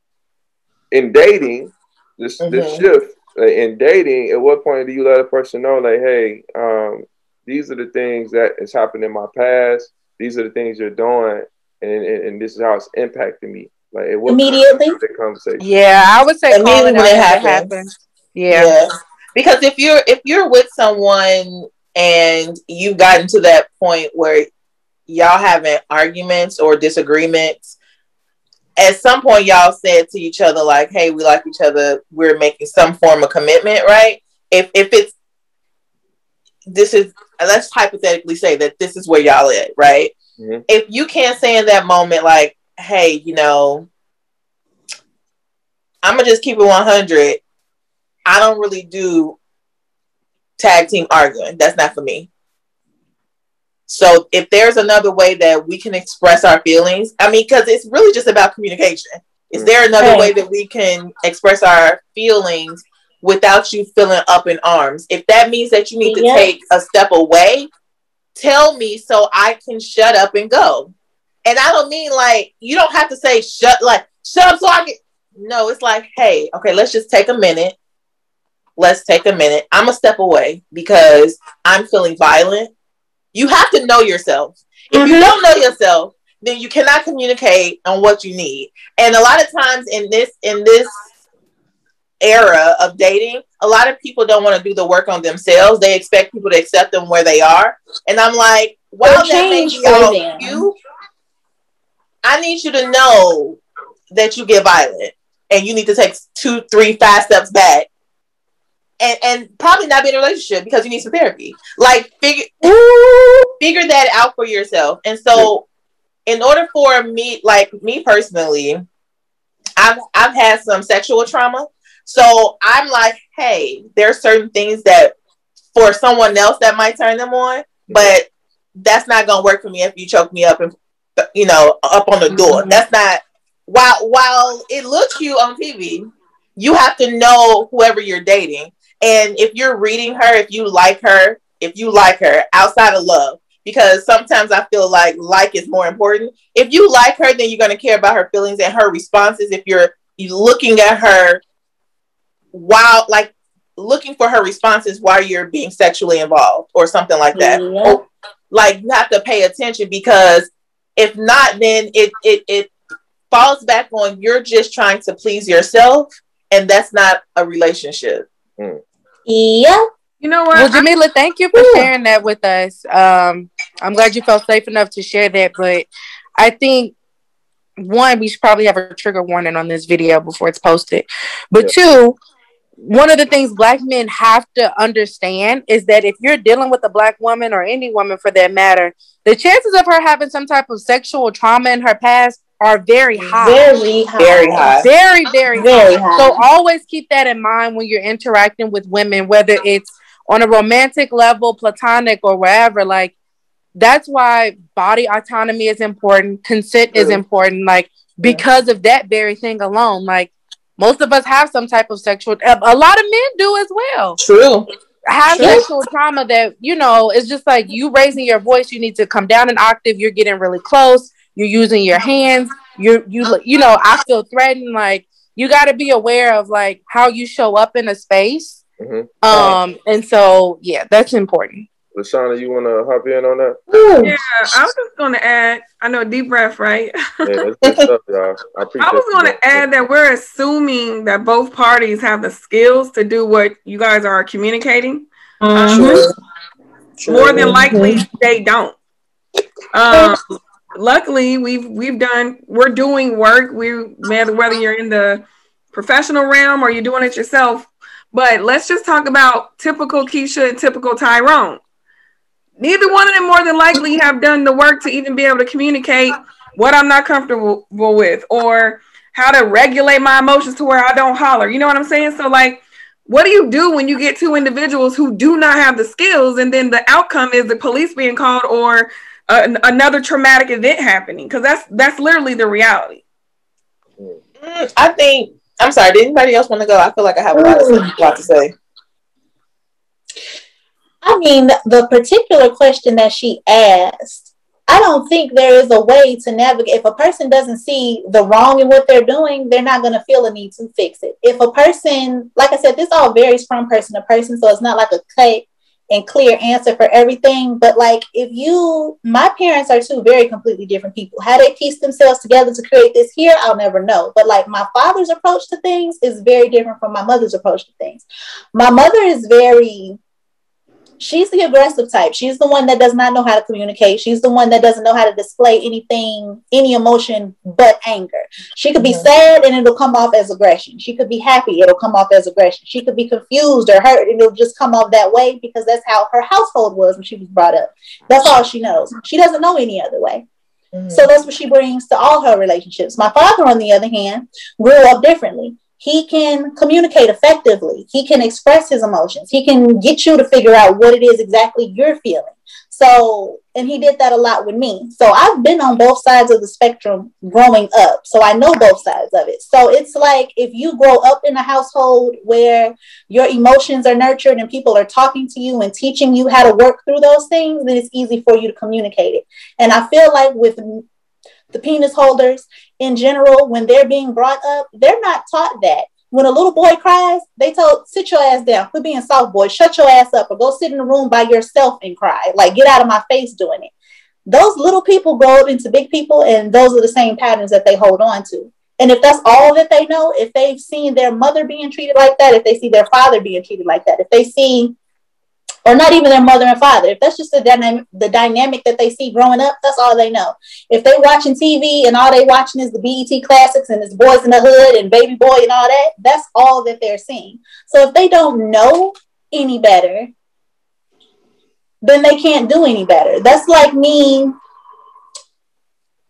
Speaker 1: in dating, this mm-hmm. this shift in dating, at what point do you let a person know, like, hey, um, these are the things that has happened in my past. These are the things you're doing, and, and, and this is how it's impacting me. Like it
Speaker 4: immediately.
Speaker 2: Conversation. Yeah, I would say immediately when it happens. happens. Yeah. yeah.
Speaker 5: Because if you're if you're with someone and you've gotten to that point where y'all having arguments or disagreements, at some point y'all said to each other like, "Hey, we like each other. We're making some form of commitment, right?" If if it's this is let's hypothetically say that this is where y'all at, right? Mm-hmm. If you can't say in that moment, like, hey, you know, I'm gonna just keep it 100. I don't really do tag team arguing. That's not for me. So if there's another way that we can express our feelings, I mean, because it's really just about communication. Is there mm. another way that we can express our feelings without you feeling up in arms. If that means that you need to yes. take a step away, tell me so I can shut up and go. And I don't mean like you don't have to say shut like shut up so I can no, it's like, hey, okay, let's just take a minute. Let's take a minute. I'm a step away because I'm feeling violent. You have to know yourself. If mm-hmm. you don't know yourself, then you cannot communicate on what you need. And a lot of times in this in this era of dating, a lot of people don't want to do the work on themselves. They expect people to accept them where they are. And I'm like, while that all you, I need you to know that you get violent and you need to take two, three, five steps back. And, and probably not be in a relationship because you need some therapy. Like figure figure that out for yourself. And so in order for me, like me personally, I've I've had some sexual trauma so I'm like, hey, there are certain things that for someone else that might turn them on, but that's not gonna work for me if you choke me up and you know up on the door. Mm-hmm. That's not while while it looks cute on TV, you have to know whoever you're dating. And if you're reading her, if you like her, if you like her outside of love, because sometimes I feel like like is more important. If you like her, then you're gonna care about her feelings and her responses. If you're looking at her while like looking for her responses while you're being sexually involved or something like that. Yeah. Or, like you have to pay attention because if not, then it it it falls back on you're just trying to please yourself, and that's not a relationship.
Speaker 4: Mm. Yeah.
Speaker 2: You know what? Well, Jamila, thank you for sharing that with us. Um, I'm glad you felt safe enough to share that, but I think one, we should probably have a trigger warning on this video before it's posted. But yeah. two, one of the things black men have to understand is that if you're dealing with a black woman or any woman for that matter, the chances of her having some type of sexual trauma in her past are very high.
Speaker 4: Very high.
Speaker 5: Very high.
Speaker 2: Very, very,
Speaker 4: Very
Speaker 2: high.
Speaker 4: high.
Speaker 2: So always keep that in mind when you're interacting with women, whether it's on a romantic level, platonic, or wherever. Like that's why body autonomy is important, consent is important, like because of that very thing alone. Like most of us have some type of sexual a a lot of men do as well.
Speaker 5: True.
Speaker 2: Have
Speaker 5: True.
Speaker 2: sexual trauma that, you know, it's just like you raising your voice, you need to come down an octave, you're getting really close, you're using your hands, you're you you know, I feel threatened, like you gotta be aware of like how you show up in a space.
Speaker 1: Mhm.
Speaker 2: Um and so yeah, that's important.
Speaker 1: Lashana, you want to hop in on that?
Speaker 4: Ooh.
Speaker 3: Yeah, I was just going to add. I know deep breath, right?
Speaker 1: Yeah, that's [laughs] good stuff, y'all. I appreciate
Speaker 3: I was going to add that we're assuming that both parties have the skills to do what you guys are communicating.
Speaker 4: Mhm.
Speaker 5: True. True.
Speaker 3: More than likely, they don't. Um, luckily, we've we've done we're doing work. We whether whether you're in the professional realm or you're doing it yourself. But let's just talk about typical Keisha and typical Tyrone. Neither one of them more than likely have done the work to even be able to communicate what I'm not comfortable with or how to regulate my emotions to where I don't holler. You know what I'm saying? So like what do you do when you get two individuals who do not have the skills and then the outcome is the police being called or uh, another traumatic event happening because that's that's literally the reality
Speaker 5: Mm, I think. I'm sorry. Did anybody else want to go? I feel like I have a lot of stuff lot to say.
Speaker 4: I mean, the particular question that she asked, I don't think there is a way to navigate. If a person doesn't see the wrong in what they're doing, they're not going to feel a need to fix it. If a person, like I said, this all varies from person to person, so it's not like a cut and clear answer for everything. But like, if you, my parents are two very completely different people. How they piece themselves together to create this here, I'll never know. But like, my father's approach to things is very different from my mother's approach to things. My mother is very she's the aggressive type. She's the one that does not know how to communicate. She's the one that doesn't know how to display anything, any emotion but anger. She could be
Speaker 5: Mhm.
Speaker 4: sad and it'll come off as aggression. She could be happy, it'll come off as aggression. She could be confused or hurt and it'll just come off that way because that's how her household was when she was brought up. That's all she knows. She doesn't know any other way.
Speaker 5: Mm.
Speaker 4: So that's what she brings to all her relationships. My father, on the other hand, grew up differently. He can communicate effectively. He can express his emotions. He can get you to figure out what it is exactly you're feeling. So, and he did that a lot with me. So I've been on both sides of the spectrum growing up. So I know both sides of it. So it's like if you grow up in a household where your emotions are nurtured and people are talking to you and teaching you how to work through those things, then it's easy for you to communicate it. And I feel like with the penis holders in general, when they're being brought up, they're not taught that. When a little boy cries, they told, sit your ass down, quit being soft boy, shut your ass up, or go sit in the room by yourself and cry. Like, get out of my face doing it. Those little people grow up into big people, and those are the same patterns that they hold on to. And if that's all that they know, if they've seen their mother being treated like that, if they see their father being treated like that, if they see or not even their mother and father. If that's just the dynamic, the dynamic that they see growing up, that's all they know. If they watching TV and all they watching is the BET classics and it's Boyz n the Hood and Baby Boy and all that, that's all that they're seeing. So if they don't know any better, then they can't do any better. That's like me.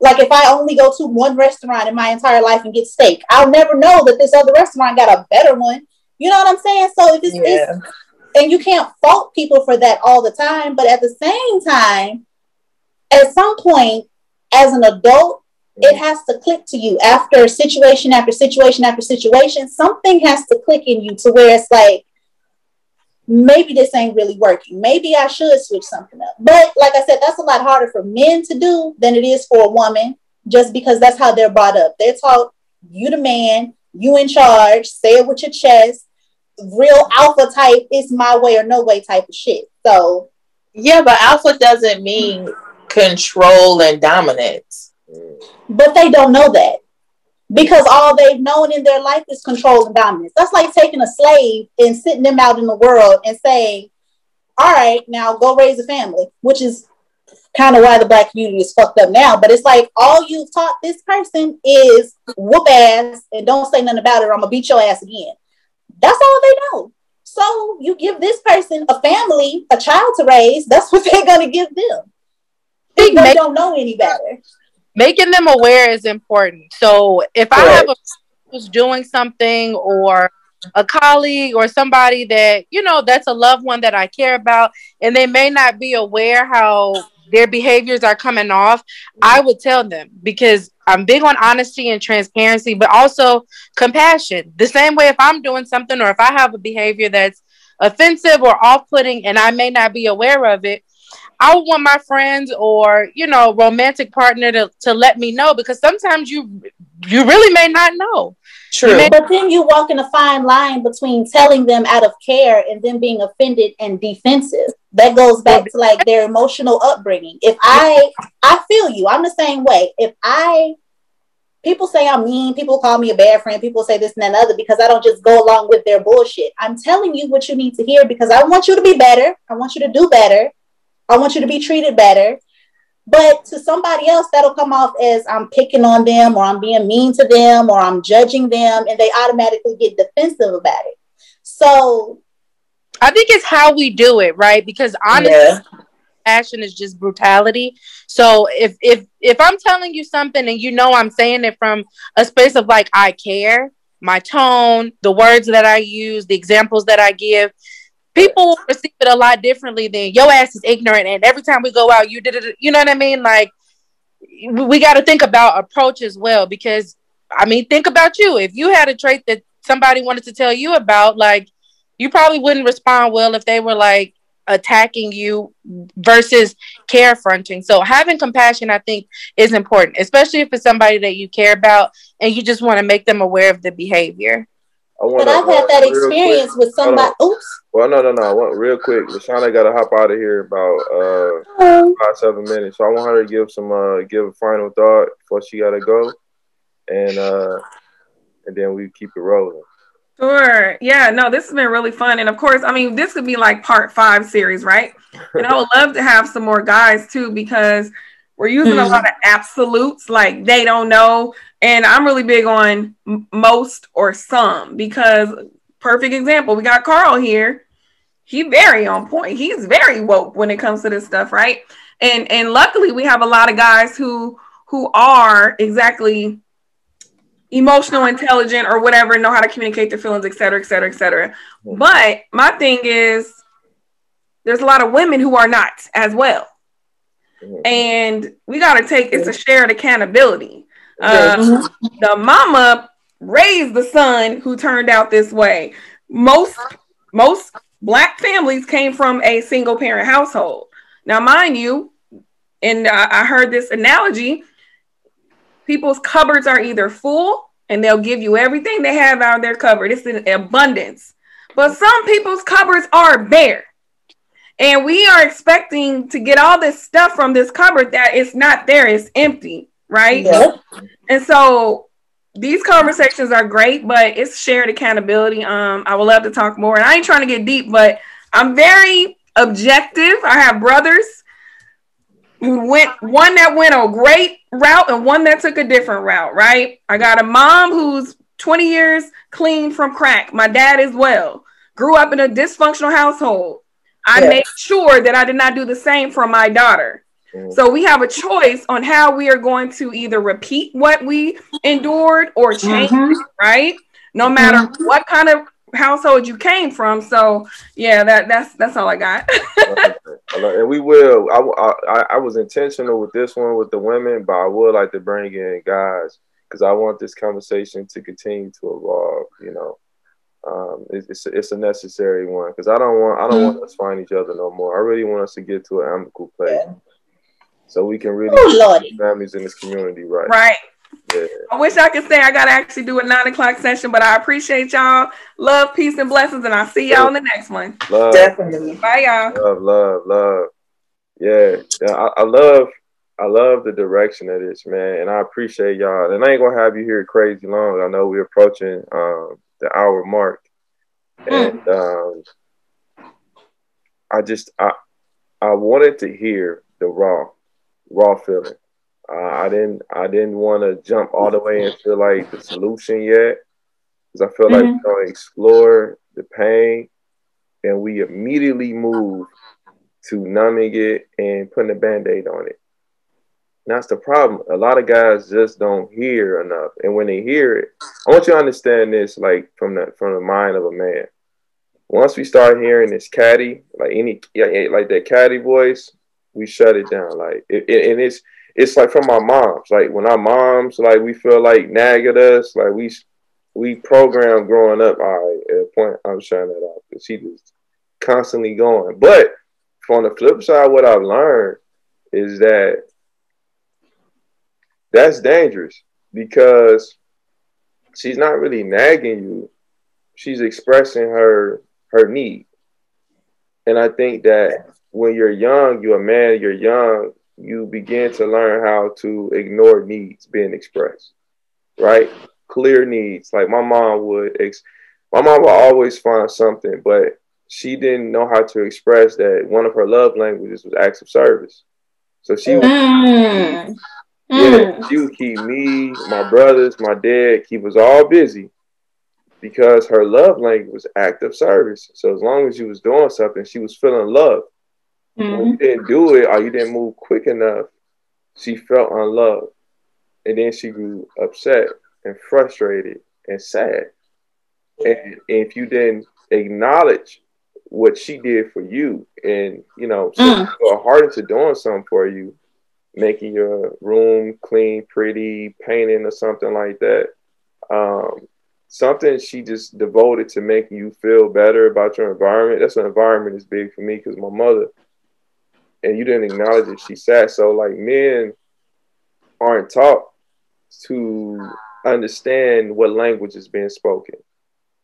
Speaker 4: Like if I only go to one restaurant in my entire life and get steak, I'll never know that this other restaurant got a better one. You know what I'm saying? So if it's, it's
Speaker 5: Yeah.
Speaker 4: And you can't fault people for that all the time but at the same time at some point as an adult it mm-hmm. has to click to you. After situation after situation after situation something has to click in you to where it's like maybe this ain't really working. Maybe i should switch something up. But like i said that's a lot harder for men to do than it is for a woman just because that's how they're brought up. They're taught you the man you in charge say it with your chest real alpha type It's my way or no way type of shit. So
Speaker 5: Yeah, but alpha doesn't mean control and dominance.
Speaker 4: But they don't know that. Because all they've known in their life is control and dominance. That's like taking a slave and sitting them out in the world and saying, All right, now go raise a family, which is kind of why the black community is fucked up now. But it's like all you've taught this person is whoop ass and don't say nothing about it or I'm gonna beat your ass again. That's all they know. So you give this person a family, a child to raise, that's [laughs] what they're gonna give them. They
Speaker 2: Make-
Speaker 4: don't know any better.
Speaker 2: making them aware is important. So if I have a who's doing something or a colleague or somebody that you know that's a loved one that I care about and they may not be aware how their behaviors are coming off, I would tell them because I'm big on honesty and transparency, but also compassion. The same way if I'm doing something or if I have a behavior that's offensive or off putting and I may not be aware of it, I want my friends or you know romantic partner to, to let me know because sometimes you you really may not know.
Speaker 4: True. May- but then you walk in a fine line between telling them out of care and then being offended and defensive. That goes back to like their emotional upbringing. If I I feel you, I'm the same way. If I people say I'm mean, people call me a bad friend, people say this and that and other because I don't just go along with their bullshit. I'm telling you what you need to hear because I want you to be better. I want you to do better. I want you to be treated better. But to somebody else, that'll come off as I'm picking on them or I'm being mean to them or I'm judging them, and they automatically get defensive about it. So
Speaker 2: I think it's how we do it, right? Because honestly, yeah. action is just brutality. So if if if I'm telling you something and you know I'm saying it from a space of like I care, my tone, the words that I use, the examples that I give, people perceive it a lot differently than your ass is ignorant and every time we go out you did it you know what i mean? Like we got to think about approach as well because i mean think about you. If you had a trait that somebody wanted to tell you about like you probably wouldn't respond well if they were like attacking you versus care fronting so having compassion i think is important especially if it's somebody that you care about and you just want to make them aware of the behavior
Speaker 4: but I've had that experience quick, with somebody. Oops.
Speaker 1: Well, no, no, no. I want real quick. Lashana got to hop out of here about uh um, five seven minutes. So I want her to give some uh give a final thought before she got to go, and uh and then we keep it rolling.
Speaker 3: Sure. Yeah. No, this has been really fun, and of course, I mean, this could be like part five series, right? [laughs] And I would love to have some more guys too because we're using mm-hmm. a lot of absolutes, like they don't know. And I'm really big on most or some because, perfect example, we got Carl here. He very on point. He's very woke when it comes to this stuff, right? And and luckily we have a lot of guys who who are exactly emotional, intelligent, or whatever, know how to communicate their feelings, et cetera, et cetera, et cetera. But my thing is, there's a lot of women who are not as well. Mm-hmm. And we got to take it's a shared accountability. Uh, the mama raised the son who turned out this way. Most most black families came from a single parent household. Now, mind you, and I heard this analogy: people's cupboards are either full and they'll give you everything they have out of their cupboard. It's in abundance. But some people's cupboards are bare. And we are expecting to get all this stuff from this cupboard that it's not there, it's empty, right? And so these conversations are great, but it's shared accountability. Um, I would love to talk more. And I ain't trying to get deep, but I'm very objective. I have brothers who went one that went a great route and one that took a different route, right? I got a mom who's 20 years clean from crack. My dad as well. Grew up in a dysfunctional household. I yes. made sure that I did not do the same for my daughter. Mm-hmm. So we have a choice on how we are going to either repeat what we endured or change, mm-hmm. right? No matter mm-hmm. what kind of household you came from. So yeah, that that's that's all I got. [laughs]
Speaker 1: and we will. I, I I was intentional with this one with the women, but I would like to bring in guys because I want this conversation to continue to evolve. You know, um, it's it's a necessary one because I don't want I don't mm-hmm. want us to find each other no more. I really want us to get to an amicable place, yeah. So we can really oh, families in this community right.
Speaker 3: Right. Yeah. I wish I could say I gotta actually do a nine o'clock session, but I appreciate y'all. Love, peace, and blessings, and I'll see y'all in the next one.
Speaker 1: Love.
Speaker 3: Definitely. Bye, y'all.
Speaker 1: Love, love, love. Yeah, yeah I, I love I love the direction of this, man, and I appreciate y'all. And I ain't gonna have you here crazy long. I know we're approaching um, the hour mark, mm. and um, I just I I wanted to hear the raw raw feeling. Uh, I didn't I didn't want to jump all the way and feel like the solution yet, because I feel mm-hmm. like we're gonna explore the pain, and we immediately move to numbing it and putting a band-aid on it. And that's the problem. A lot of guys just don't hear enough. And when they hear it, I want you to understand this like from the from the mind of a man. Once we start hearing this caddy, like any like that caddy voice, we shut it down. Like it, it, and it's it's like from our moms. Like when our moms like we feel like nag at us, like we we programmed growing up. All right, at point I'm shutting that off because she just constantly going. But from the flip side, what I've learned is that that's dangerous because she's not really nagging you. She's expressing her her need. And I think that when you're young, you're a man, you're young, you begin to learn how to ignore needs being expressed. Right? Clear needs. Like my mom would ex- my mom would always find something, but she didn't know how to express that one of her love languages was acts of service. So she would, mm. Yeah, mm. she would keep me, my brothers, my dad, keep us all busy because her love language was acts of service. So as long as you was doing something, she was feeling love. Mm-hmm. When you didn't do it or you didn't move quick enough, she felt unloved. And then she grew upset and frustrated and sad. And, if you didn't acknowledge what she did for you and, you know, so mm. hard into doing something for you, making your room clean, pretty, painting or something like that. Um, something she just devoted to making you feel better about your environment. That's an environment is big for me because my mother, and you didn't acknowledge it. She sat so like men aren't taught to understand what language is being spoken.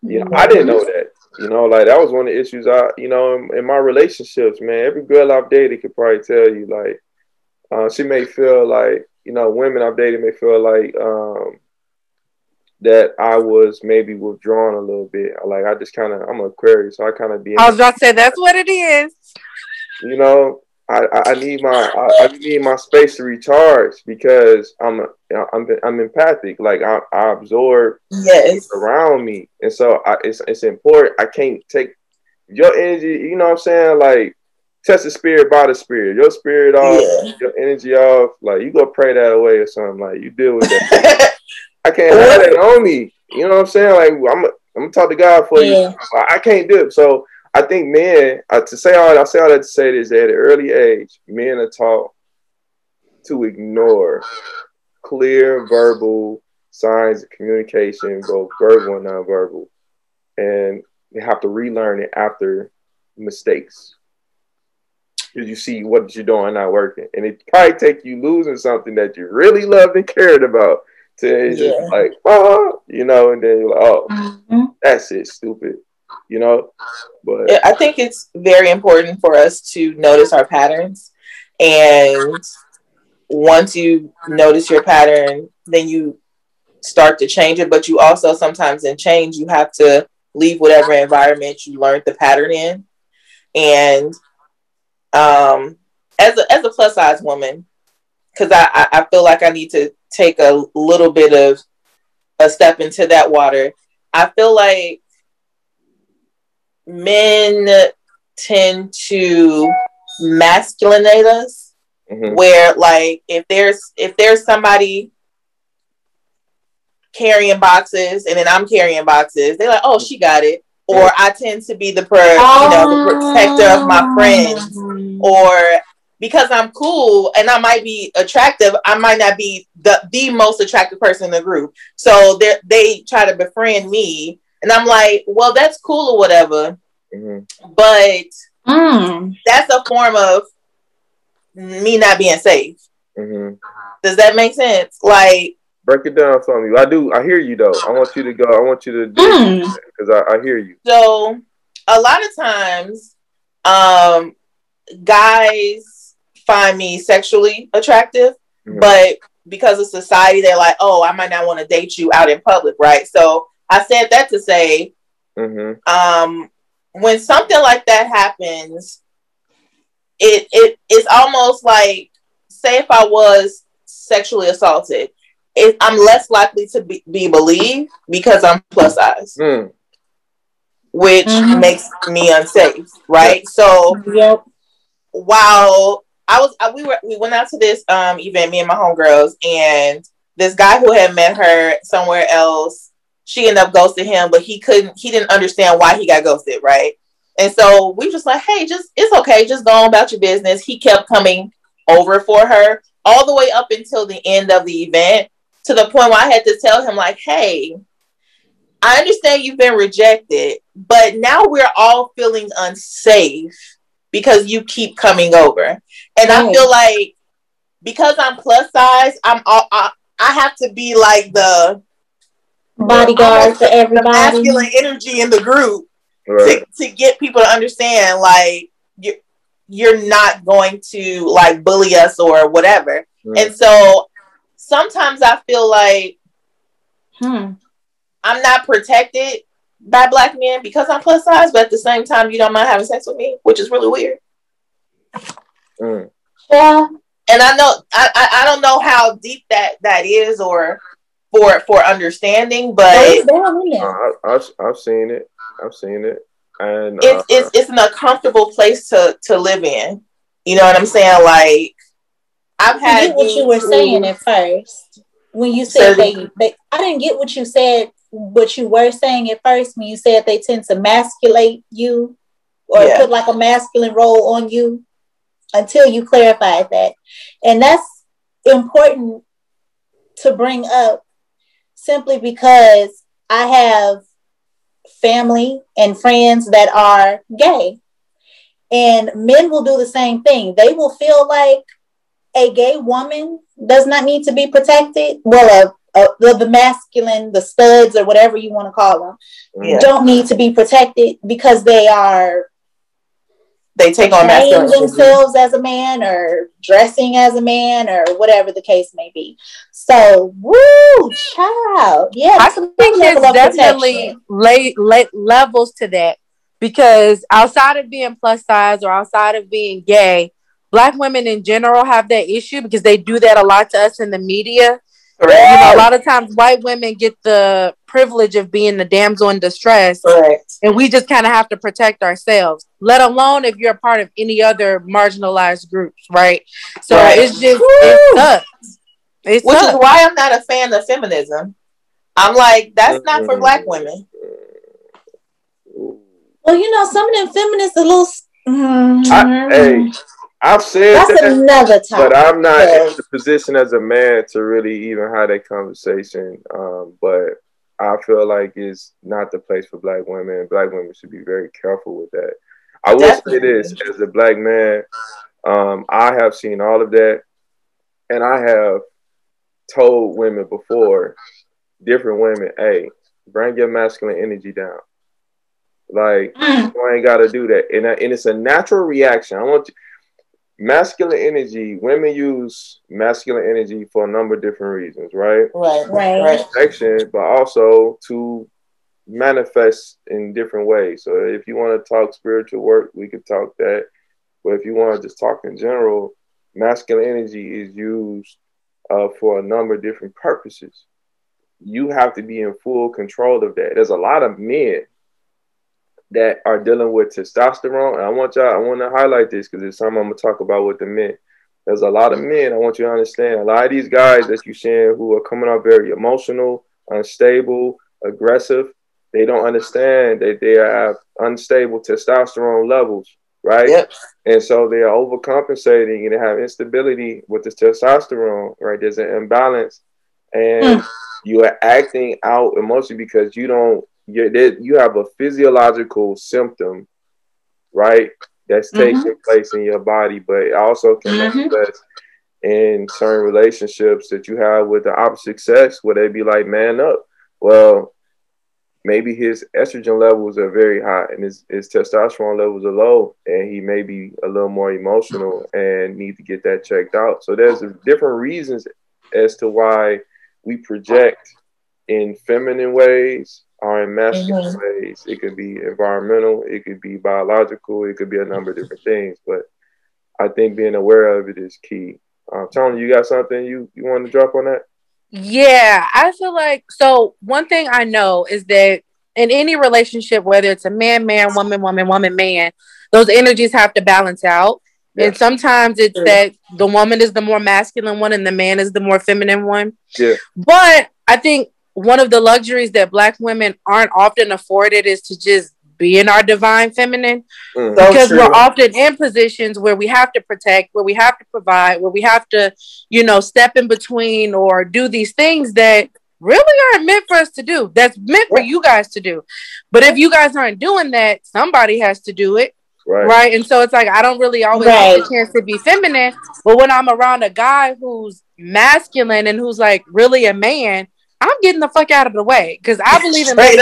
Speaker 1: You know, I didn't know that. You know, like that was one of the issues I, you know, in, in my relationships, man. Every girl I've dated could probably tell you, like, uh, she may feel like you know women I've dated may feel like um, that I was maybe withdrawn a little bit. Like I just kind of I'm a Aquarius, so I kind of be.
Speaker 2: I was about to say that's what it is.
Speaker 1: You know, I, I need my I, I, need my space to recharge because I'm I'm I'm empathic. Like I, I absorb
Speaker 5: yes
Speaker 1: around me, and so I, it's it's important. I can't take your energy. You know what I'm saying? Like test the spirit by the spirit. Your spirit off, yeah. your energy off. Like you go pray that away or something. Like you deal with that. [laughs] I can't have that on me. You know what I'm saying? Like I'm, I'm gonna talk to God for yeah. you. I can't do it. So I think men, uh, to say all, I say all that to say this at an early age, men are taught to ignore clear verbal signs of communication, both verbal and nonverbal, and they have to relearn it after mistakes because you see what you're doing not working, and it probably take you losing something that you really loved and cared about to yeah. just like, oh, you know, and then you're like, oh, mm-hmm. that's it, stupid, you know. But
Speaker 5: I think it's very important for us to notice our patterns, and once you notice your pattern, then you start to change it. But you also sometimes in change, you have to leave whatever environment you learned the pattern in, and um, as a as a plus size woman, because I, I feel like I need to take a little bit of a step into that water. I feel like men tend to masculinate us mm-hmm. where like if there's if there's somebody carrying boxes and then I'm carrying boxes, they're like, oh, she got it. Or I tend to be the per, you know, the protector of my friends, or because I'm cool and I might be attractive, I might not be the the most attractive person in the group. So they they try to befriend me, and I'm like, well, that's cool or whatever, mm-hmm. but mm. that's a form of me not being safe. Mm-hmm. Does that make sense? Like
Speaker 1: Break it down for me. I do. I hear you though. I want you to go. I want you to do because mm. I, I hear you.
Speaker 5: So a lot of times, um, guys find me sexually attractive, mm-hmm. but because of society, they're like, "Oh, I might not want to date you out in public," right? So I said that to say, mm-hmm. um, when something like that happens, it it is almost like, say, if I was sexually assaulted, it, I'm less likely to be, be, believed because I'm plus size, mm. which mm-hmm. makes me unsafe, right? So, yep. while I was I, we were we went out to this um event, me and my homegirls, and this guy who had met her somewhere else, she ended up ghosting him, but he couldn't he didn't understand why he got ghosted, right? And so we just like, hey, just it's okay, just go on about your business. He kept coming over for her all the way up until the end of the event, to the point where I had to tell him, like, hey, I understand you've been rejected, but now we're all feeling unsafe because you keep coming over. And right. I feel like because I'm plus size, I'm all, I, I have to be like the
Speaker 4: bodyguard for everybody.
Speaker 5: masculine energy in the group right. to, to get people to understand like you're, you're not going to like bully us or whatever. Right. And so sometimes I feel like hmm, I'm not protected by black men because I'm plus size, but at the same time, you don't mind having sex with me, which is really weird. Mm. Yeah, and I know I, I, I don't know how deep that that is or for for understanding, but
Speaker 1: uh, I've I've seen it. I've seen it, and
Speaker 5: it's uh, it's it's an uncomfortable place to to live in. You know what I'm saying? Like I've had
Speaker 4: what you were saying at first when you said they, they. I didn't get what you said what you were saying at first when you said they tend to masculate you or yeah. put like a masculine role on you until you clarified that. And that's important to bring up simply because I have family and friends that are gay. And men will do the same thing. They will feel like a gay woman does not need to be protected. Well, uh, the, the masculine, the studs, or whatever you want to call them, yeah. don't need to be protected because they are
Speaker 5: they take on
Speaker 4: themselves as a man or dressing as a man or whatever the case may be. So, woo, child, yeah,
Speaker 2: I think there's definitely late, late levels to that because outside of being plus size or outside of being gay, black women in general have that issue because they do that a lot to us in the media Right. You know, a lot of times white women get the privilege of being the damsel in distress, right. and we just kind of have to protect ourselves. Let alone if you're a part of any other marginalized groups, right? So right. it's just Woo! it sucks.
Speaker 5: It Which sucks. is why I'm not a fan of feminism. I'm like, that's not for black women.
Speaker 4: Well, you know, some of them feminists are a little. Mm-hmm.
Speaker 1: I, hey, I've said
Speaker 4: That's that, another topic.
Speaker 1: but I'm not in the position as a man to really even have that conversation. Um, but I feel like it's not the place for black women. Black women should be very careful with that. I will Definitely. say this: as a black man, um, I have seen all of that, and I have told women before, different women, "Hey, bring your masculine energy down." Like mm. you ain't got to do that, and, and it's a natural reaction. I want you masculine energy, women use masculine energy for a number of different reasons, right?
Speaker 4: Right, right, right.
Speaker 1: Protection, but also to manifest in different ways. So if you want to talk spiritual work, we could talk that. But if you want to just talk in general, masculine energy is used uh, for a number of different purposes. You have to be in full control of that. There's a lot of men that are dealing with testosterone. And I want y'all, I want to highlight this because it's something I'm gonna talk about with the men. There's a lot of men. I want you to understand. A lot of these guys that you're seeing who are coming out very emotional, unstable, aggressive. They don't understand that they have unstable testosterone levels, right? Yep. And so they are overcompensating and they have instability with this testosterone, right? There's an imbalance, and mm. you are acting out emotionally because you don't you you have a physiological symptom, right? That's mm-hmm. taking place in your body, but it also can mm-hmm. manifest in certain relationships that you have with the opposite sex, where they be like, "Man up." Well, maybe his estrogen levels are very high and his, his testosterone levels are low, and he may be a little more emotional and need to get that checked out. So there's different reasons as to why we project in feminine ways are in masculine mm-hmm. ways. It could be environmental, it could be biological, it could be a number of different things. But I think being aware of it is key. Um, Tony, you got something you, you want to drop on that?
Speaker 2: Yeah, I feel like so. One thing I know is that in any relationship, whether it's a man, man, woman, woman, woman, man, those energies have to balance out. Yeah. And sometimes it's yeah. that the woman is the more masculine one and the man is the more feminine one.
Speaker 1: Yeah.
Speaker 2: But I think one of the luxuries that black women aren't often afforded is to just be in our divine feminine mm. because we're often in positions where we have to protect, where we have to provide, where we have to, you know, step in between or do these things that really aren't meant for us to do. That's meant for you guys to do. But if you guys aren't doing that, somebody has to do it. Right. right. And so it's like I don't really always right. get a chance to be feminine. But when I'm around a guy who's masculine and who's like really a man, I'm getting the fuck out of the way because I believe in men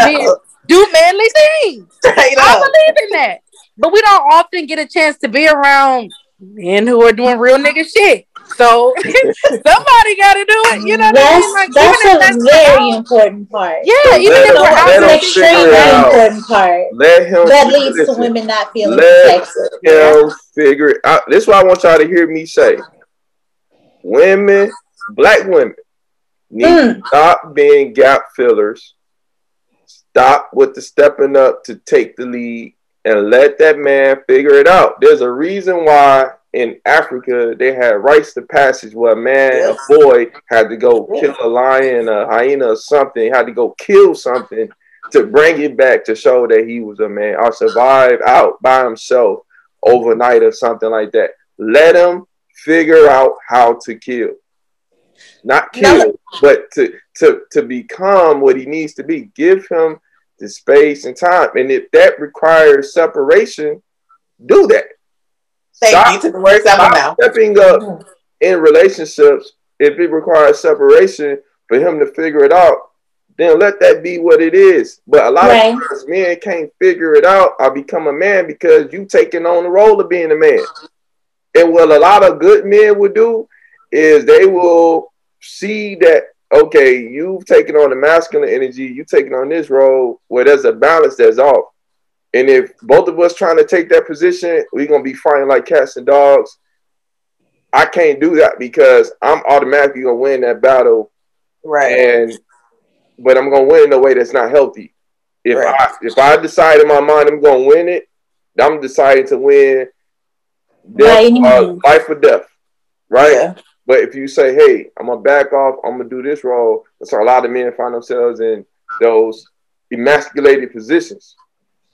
Speaker 2: do manly things. Straight I up. believe in that. But we don't often get a chance to be around men who are doing real nigga shit. So [laughs] somebody got to do it. You know
Speaker 4: that's, I mean? like, that's a that's very important part.
Speaker 2: Yeah, even if we're out,
Speaker 4: an extremely important part.
Speaker 1: Let him
Speaker 4: that leads listen, to women not feeling let
Speaker 1: protected. him figure it out. This is what I want y'all to hear me say. Women, black women, need mm. to stop being gap fillers. Stop with the stepping up to take the lead and let that man figure it out. There's a reason why in Africa they had rites of passage where a man, yes. a boy, had to go kill a lion, a hyena, or something, had to go kill something to bring it back to show that he was a man or survive out by himself overnight or something like that. Let him figure out how to kill. Not kill, no. but to to to become what he needs to be. Give him the space and time. And if that requires separation, do that.
Speaker 5: Thank stop, you. Took the words out of my mouth.
Speaker 1: Stepping up mm-hmm. in relationships, if it requires separation for him to figure it out, then let that be what it is. But a lot right. of times men can't figure it out I become a man because you taking on the role of being a man. And what a lot of good men will do is they will see that okay, you've taken on the masculine energy, you taking on this role where there's a balance that's off. And if both of us trying to take that position, we're gonna be fighting like cats and dogs. I can't do that because I'm automatically gonna win that battle.
Speaker 5: Right.
Speaker 1: And but I'm gonna win in a way that's not healthy. If right. I if I decide in my mind I'm gonna win it, I'm deciding to win death, right. uh, life or death. Right? Yeah. But if you say, hey, I'm gonna back off, I'm gonna do this role, so a lot of men find themselves in those emasculated positions.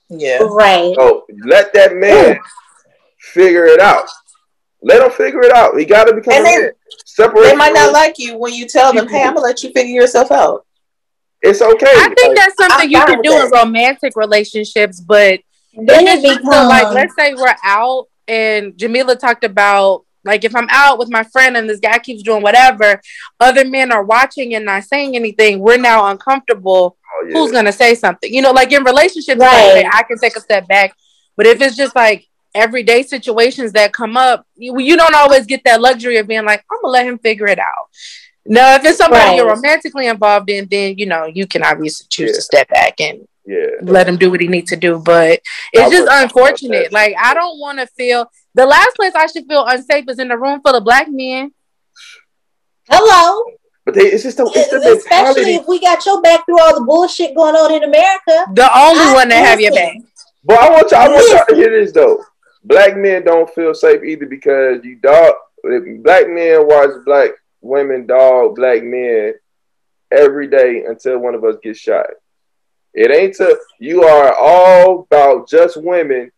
Speaker 5: Yeah.
Speaker 4: Right.
Speaker 1: So let that man figure it out. Let him figure it out. He got to become and a man.
Speaker 5: Separate. They might not like you when you tell them, "Hey, I'm gonna let you figure yourself out."
Speaker 1: It's okay. I
Speaker 2: think like, that's something I'm you can do that. in romantic relationships, but then it becomes like, let's say we're out, and Jamila talked about like if I'm out with my friend and this guy keeps doing whatever, other men are watching and not saying anything. We're now uncomfortable. Oh, yeah. Who's gonna say something? You know, like in relationships, right. like, I can take a step back. But if it's just like everyday situations that come up, you, you don't always get that luxury of being like, I'm gonna let him figure it out. No, if it's somebody right. you're romantically involved in, then you know you can obviously choose yeah. to step back and
Speaker 1: yeah.
Speaker 2: let him do what he needs to do. But it's just unfortunate. Like I don't want to feel the last place I should feel unsafe is in a room full of black men.
Speaker 4: Hello.
Speaker 1: But they, it's just the, it's the
Speaker 4: especially if we got your back through all the bullshit going on in America.
Speaker 2: The only I one that have your back.
Speaker 1: But I want y'all, I want y'all to hear this though. Black men don't feel safe either because you dog. Black men watch black women dog black men every day until one of us gets shot. It ain't to you are all about just women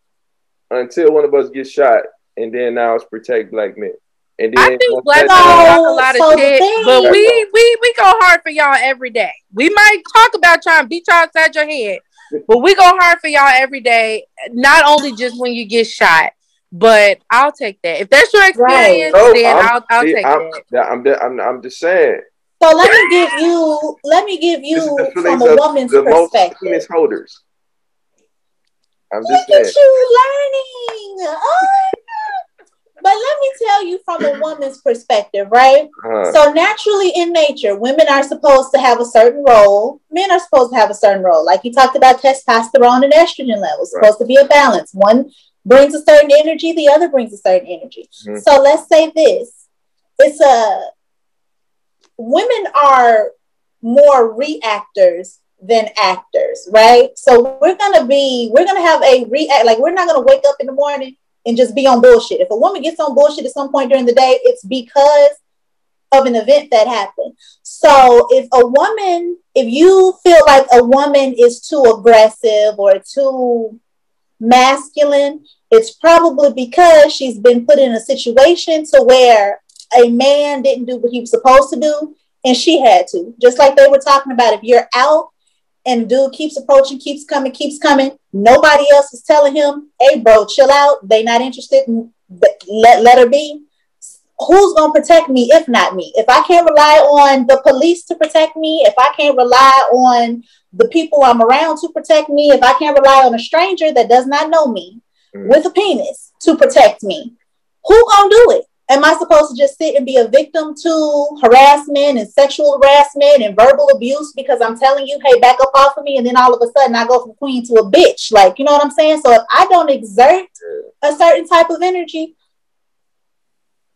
Speaker 1: until one of us gets shot, and then now it's protect black men. And then
Speaker 2: I think black men oh, talk a lot of so shit, but we we we go hard for y'all every day. We might talk about trying to beat y'all outside your head, but we go hard for y'all every day. Not only just when you get shot, but I'll take that. If that's your experience, right. then I'm, I'll I'll take
Speaker 1: I'm, that. I'm, I'm I'm just saying.
Speaker 4: So let me give you let me give you from a woman's the perspective.
Speaker 1: Most holders.
Speaker 4: I'm just Look saying. at you learning. Oh, but let me tell you from a woman's perspective, right? Uh-huh. So naturally in nature, women are supposed to have a certain role. Men are supposed to have a certain role. Like you talked about testosterone and estrogen levels. Right. Supposed to be a balance. One brings a certain energy, the other brings a certain energy. Mm-hmm. So let's say this. It's a women are more reactors than actors, right? So we're gonna be, we're gonna have a react, like we're not gonna wake up in the morning and just be on bullshit. If a woman gets on bullshit at some point during the day, it's because of an event that happened. So if a woman, if you feel like a woman is too aggressive or too masculine, it's probably because she's been put in a situation to where a man didn't do what he was supposed to do and she had to. Just like they were talking about, if you're out and dude keeps approaching, keeps coming, keeps coming, nobody else is telling him, hey, bro, chill out. They not interested. In, let, let her be. Who's going to protect me if not me? If I can't rely on the police to protect me, if I can't rely on the people I'm around to protect me, if I can't rely on a stranger that does not know me mm. with a penis to protect me, who going to do it? Am I supposed to just sit and be a victim to harassment and sexual harassment and verbal abuse because I'm telling you, hey, back up off of me, and then all of a sudden I go from queen to a bitch? Like, you know what I'm saying? So if I don't exert a certain type of energy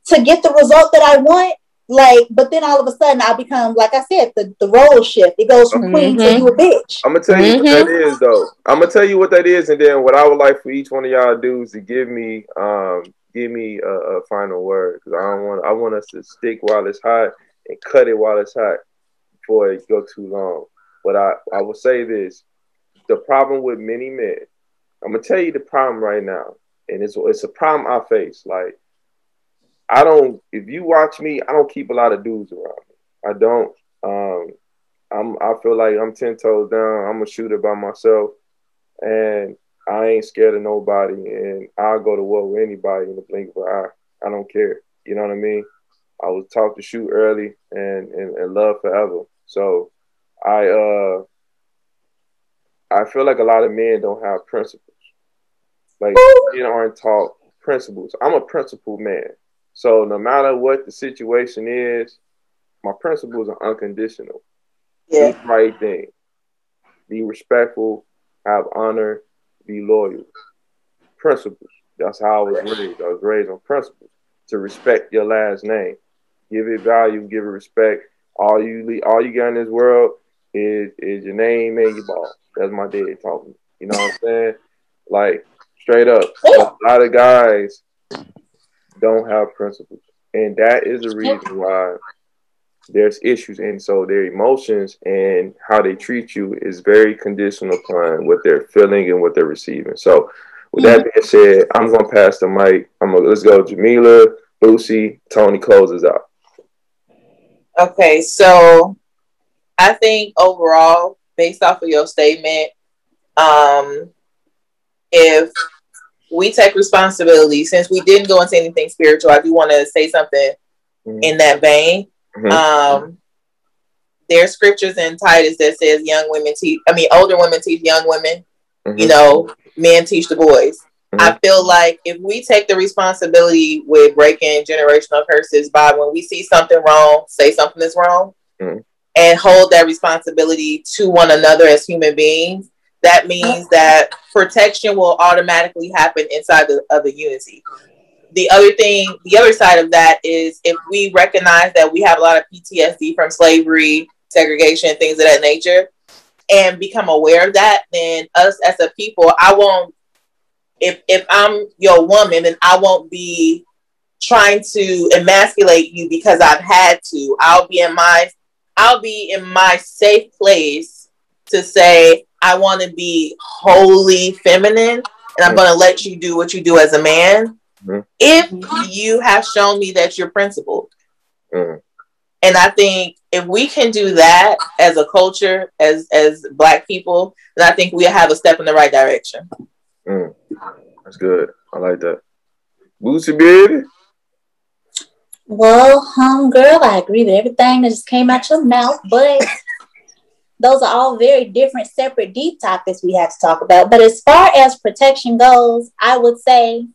Speaker 4: to get the result that I want, like, but then all of a sudden I become, like I said, the, the role shift. It goes from mm-hmm. queen to you a bitch.
Speaker 1: I'm gonna tell you mm-hmm. what that mm-hmm. though. I'm gonna tell you what that is, and then what I would like for each one of y'all to do is to give me um give me a, a final word because I don't want I want us to stick while it's hot and cut it while it's hot before it go too long. But I I will say this: the problem with many men. I'm gonna tell you the problem right now, and it's it's a problem I face. Like I don't. If you watch me, I don't keep a lot of dudes around me. I don't. Um, I'm. I feel like I'm ten toes down. I'm a shooter by myself, and I ain't scared of nobody, and I'll go to war with anybody in the blink of an eye. I don't care. You know what I mean? I was taught to shoot early and, and, and love forever. So I uh I feel like a lot of men don't have principles. Like men aren't taught principles. I'm a principled man. So no matter what the situation is, my principles are unconditional. Yeah. Do the right thing. Be respectful, have honor, be loyal. Principles. That's how I was raised. I was raised on principles. To respect your last name. Give it value, give it respect. All you all you got in this world is is your name and your boss. That's my dad talking. You know what I'm saying? Like straight up. A lot of guys don't have principles. And that is the reason why there's issues and so their emotions and how they treat you is very conditional upon what they're feeling and what they're receiving. So with that being said i'm going to pass the mic. I'm gonna let's go. Jamila lucy tony closes out.
Speaker 5: Okay so i think overall based off of your statement um if we take responsibility since we didn't go into anything spiritual i do want to say something mm-hmm. in that vein Mm-hmm. Um, there's scriptures in Titus that says young women teach. I mean, older women teach young women. Mm-hmm. You know, men teach the boys. Mm-hmm. I feel like if we take the responsibility with breaking generational curses by when we see something wrong, say something is wrong, mm-hmm. and hold that responsibility to one another as human beings, that means that protection will automatically happen inside the, of the unity the other thing, the other side of that is if we recognize that we have a lot of PTSD from slavery, segregation, things of that nature, and become aware of that, then us as a people, I won't. If if I'm your woman, then I won't be trying to emasculate you because I've had to. I'll be in my I'll be in my safe place to say I want to be wholly feminine and I'm going to let you do what you do as a man mm-hmm. if you have shown me that you're principled. Mm-hmm. And I think if we can do that as a culture, as as black people, then I think we have a step in the right direction.
Speaker 1: Mm. That's good. I like that. Lucy baby.
Speaker 4: Well, home girl, I agree with everything that just came out your mouth, but those are all very different, separate, deep topics we have to talk about. But as far as protection goes, I would say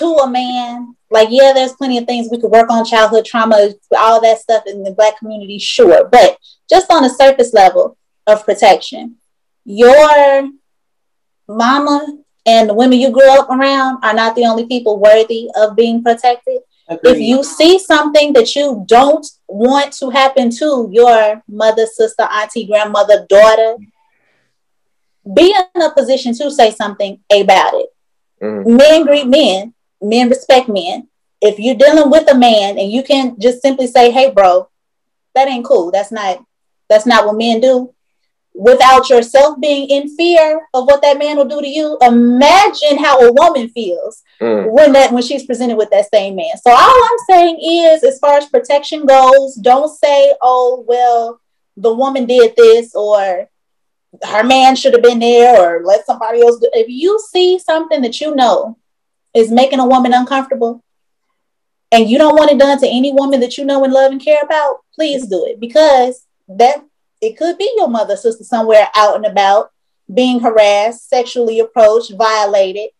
Speaker 4: to a man, like, yeah, there's plenty of things we could work on childhood trauma, all that stuff in the black community, sure. But just on a surface level of protection, your mama and the women you grew up around are not the only people worthy of being protected. Agreed. If you see something that you don't want to happen to your mother, sister, auntie, grandmother, daughter, be in a position to say something about it Mm-hmm. Men greet men. Men respect men. If you're dealing with a man and you can just simply say, "Hey, bro, that ain't cool. That's not that's not what men do." Without yourself being in fear of what that man will do to you, imagine how a woman feels mm. when that when she's presented with that same man. So all I'm saying is, as far as protection goes, don't say, "Oh, well, the woman did this," or her man should have been there or let somebody else do. If you see something that you know is making a woman uncomfortable and you don't want it done to any woman that you know and love and care about, please do it because that it could be your mother, sister somewhere out and about being harassed, sexually approached, violated.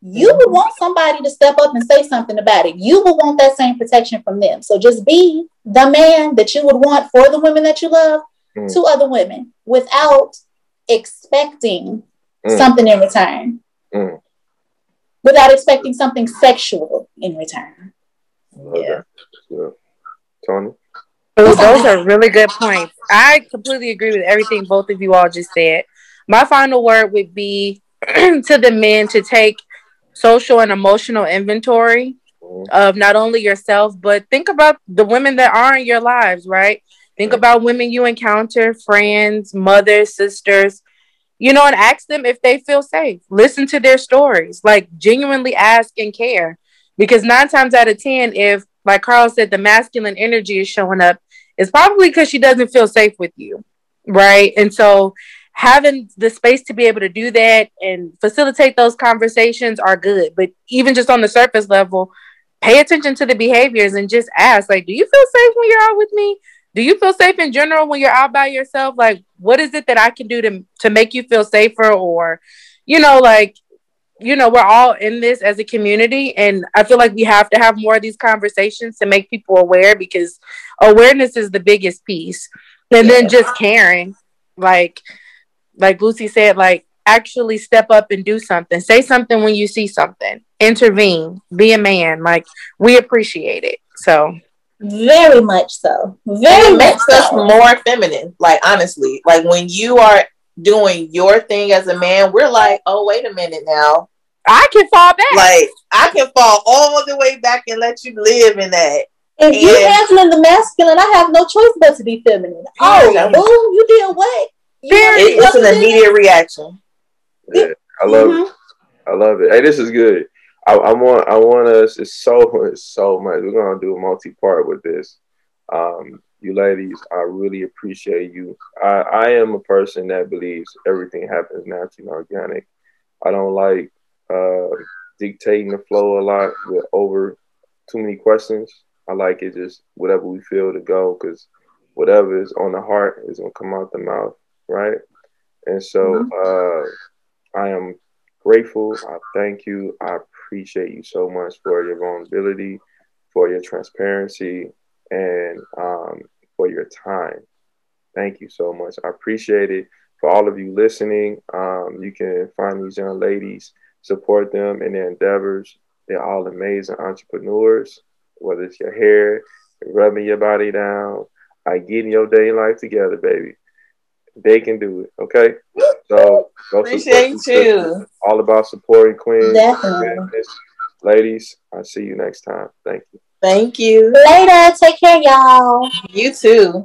Speaker 4: You would want somebody to step up and say something about it. You would want that same protection from them. So just be the man that you would want for the women that you love mm. to other women without expecting mm. something in return mm. Without expecting something sexual in return.
Speaker 1: Yeah. yeah. Tony?
Speaker 2: those are really good points. I completely agree with everything both of you all just said. My final word would be [clears throat] to the men to take social and emotional inventory mm. of not only yourself, but think about the women that are in your lives, right? Think about women you encounter, friends, mothers, sisters, you know, and ask them if they feel safe. Listen to their stories, like genuinely ask and care. Because nine times out of 10, if, like Carl said, the masculine energy is showing up, it's probably because she doesn't feel safe with you. Right. And so having the space to be able to do that and facilitate those conversations are good. But even just on the surface level, pay attention to the behaviors and just ask, like, do you feel safe when you're out with me? Do you feel safe in general when you're out by yourself? Like what is it that i can do to to make you feel safer? Or you know like you know we're all in this as a community and i feel like we have to have more of these conversations to make people aware because awareness is the biggest piece. And yeah. then just caring. Like like lucy said like actually step up and do something. Say something when you see something. Intervene. Be a man. Like we appreciate it. So
Speaker 4: very much so. Very
Speaker 5: it makes so. us more feminine. Like honestly, like when you are doing your thing as a man, we're like, oh wait a minute now.
Speaker 2: I can fall back.
Speaker 5: Like I can fall all the way back and let you live in that.
Speaker 4: If and, you're handling the masculine, I have no choice but to be feminine. Oh, yeah. boom, you did what?
Speaker 5: You it, it's an immediate reaction.
Speaker 1: Yeah, I love mm-hmm. it. I love it. Hey, this is good. I, I, want I want us. It's so it's so much. We're gonna do a multi part with this. Um, you ladies, I really appreciate you. I, I am a person that believes everything happens naturally and organic. I don't like uh, dictating the flow a lot with over too many questions. I like it just whatever we feel to go because whatever is on the heart is gonna come out the mouth, right? And so mm-hmm. uh, I am grateful. I thank you. I appreciate you so much for your vulnerability, for your transparency, and um, for your time. Thank you so much. I appreciate it. For all of you listening, um, you can find these young ladies, support them in their endeavors. They're all amazing entrepreneurs, whether it's your hair, rubbing your body down, I getting your day life together, baby. They can do it. Okay. So
Speaker 5: appreciate you.
Speaker 1: All about supporting Queen. Definitely. Ladies, I'll see you next time. Thank you.
Speaker 5: Thank you.
Speaker 4: Later. Take care, y'all.
Speaker 5: You too.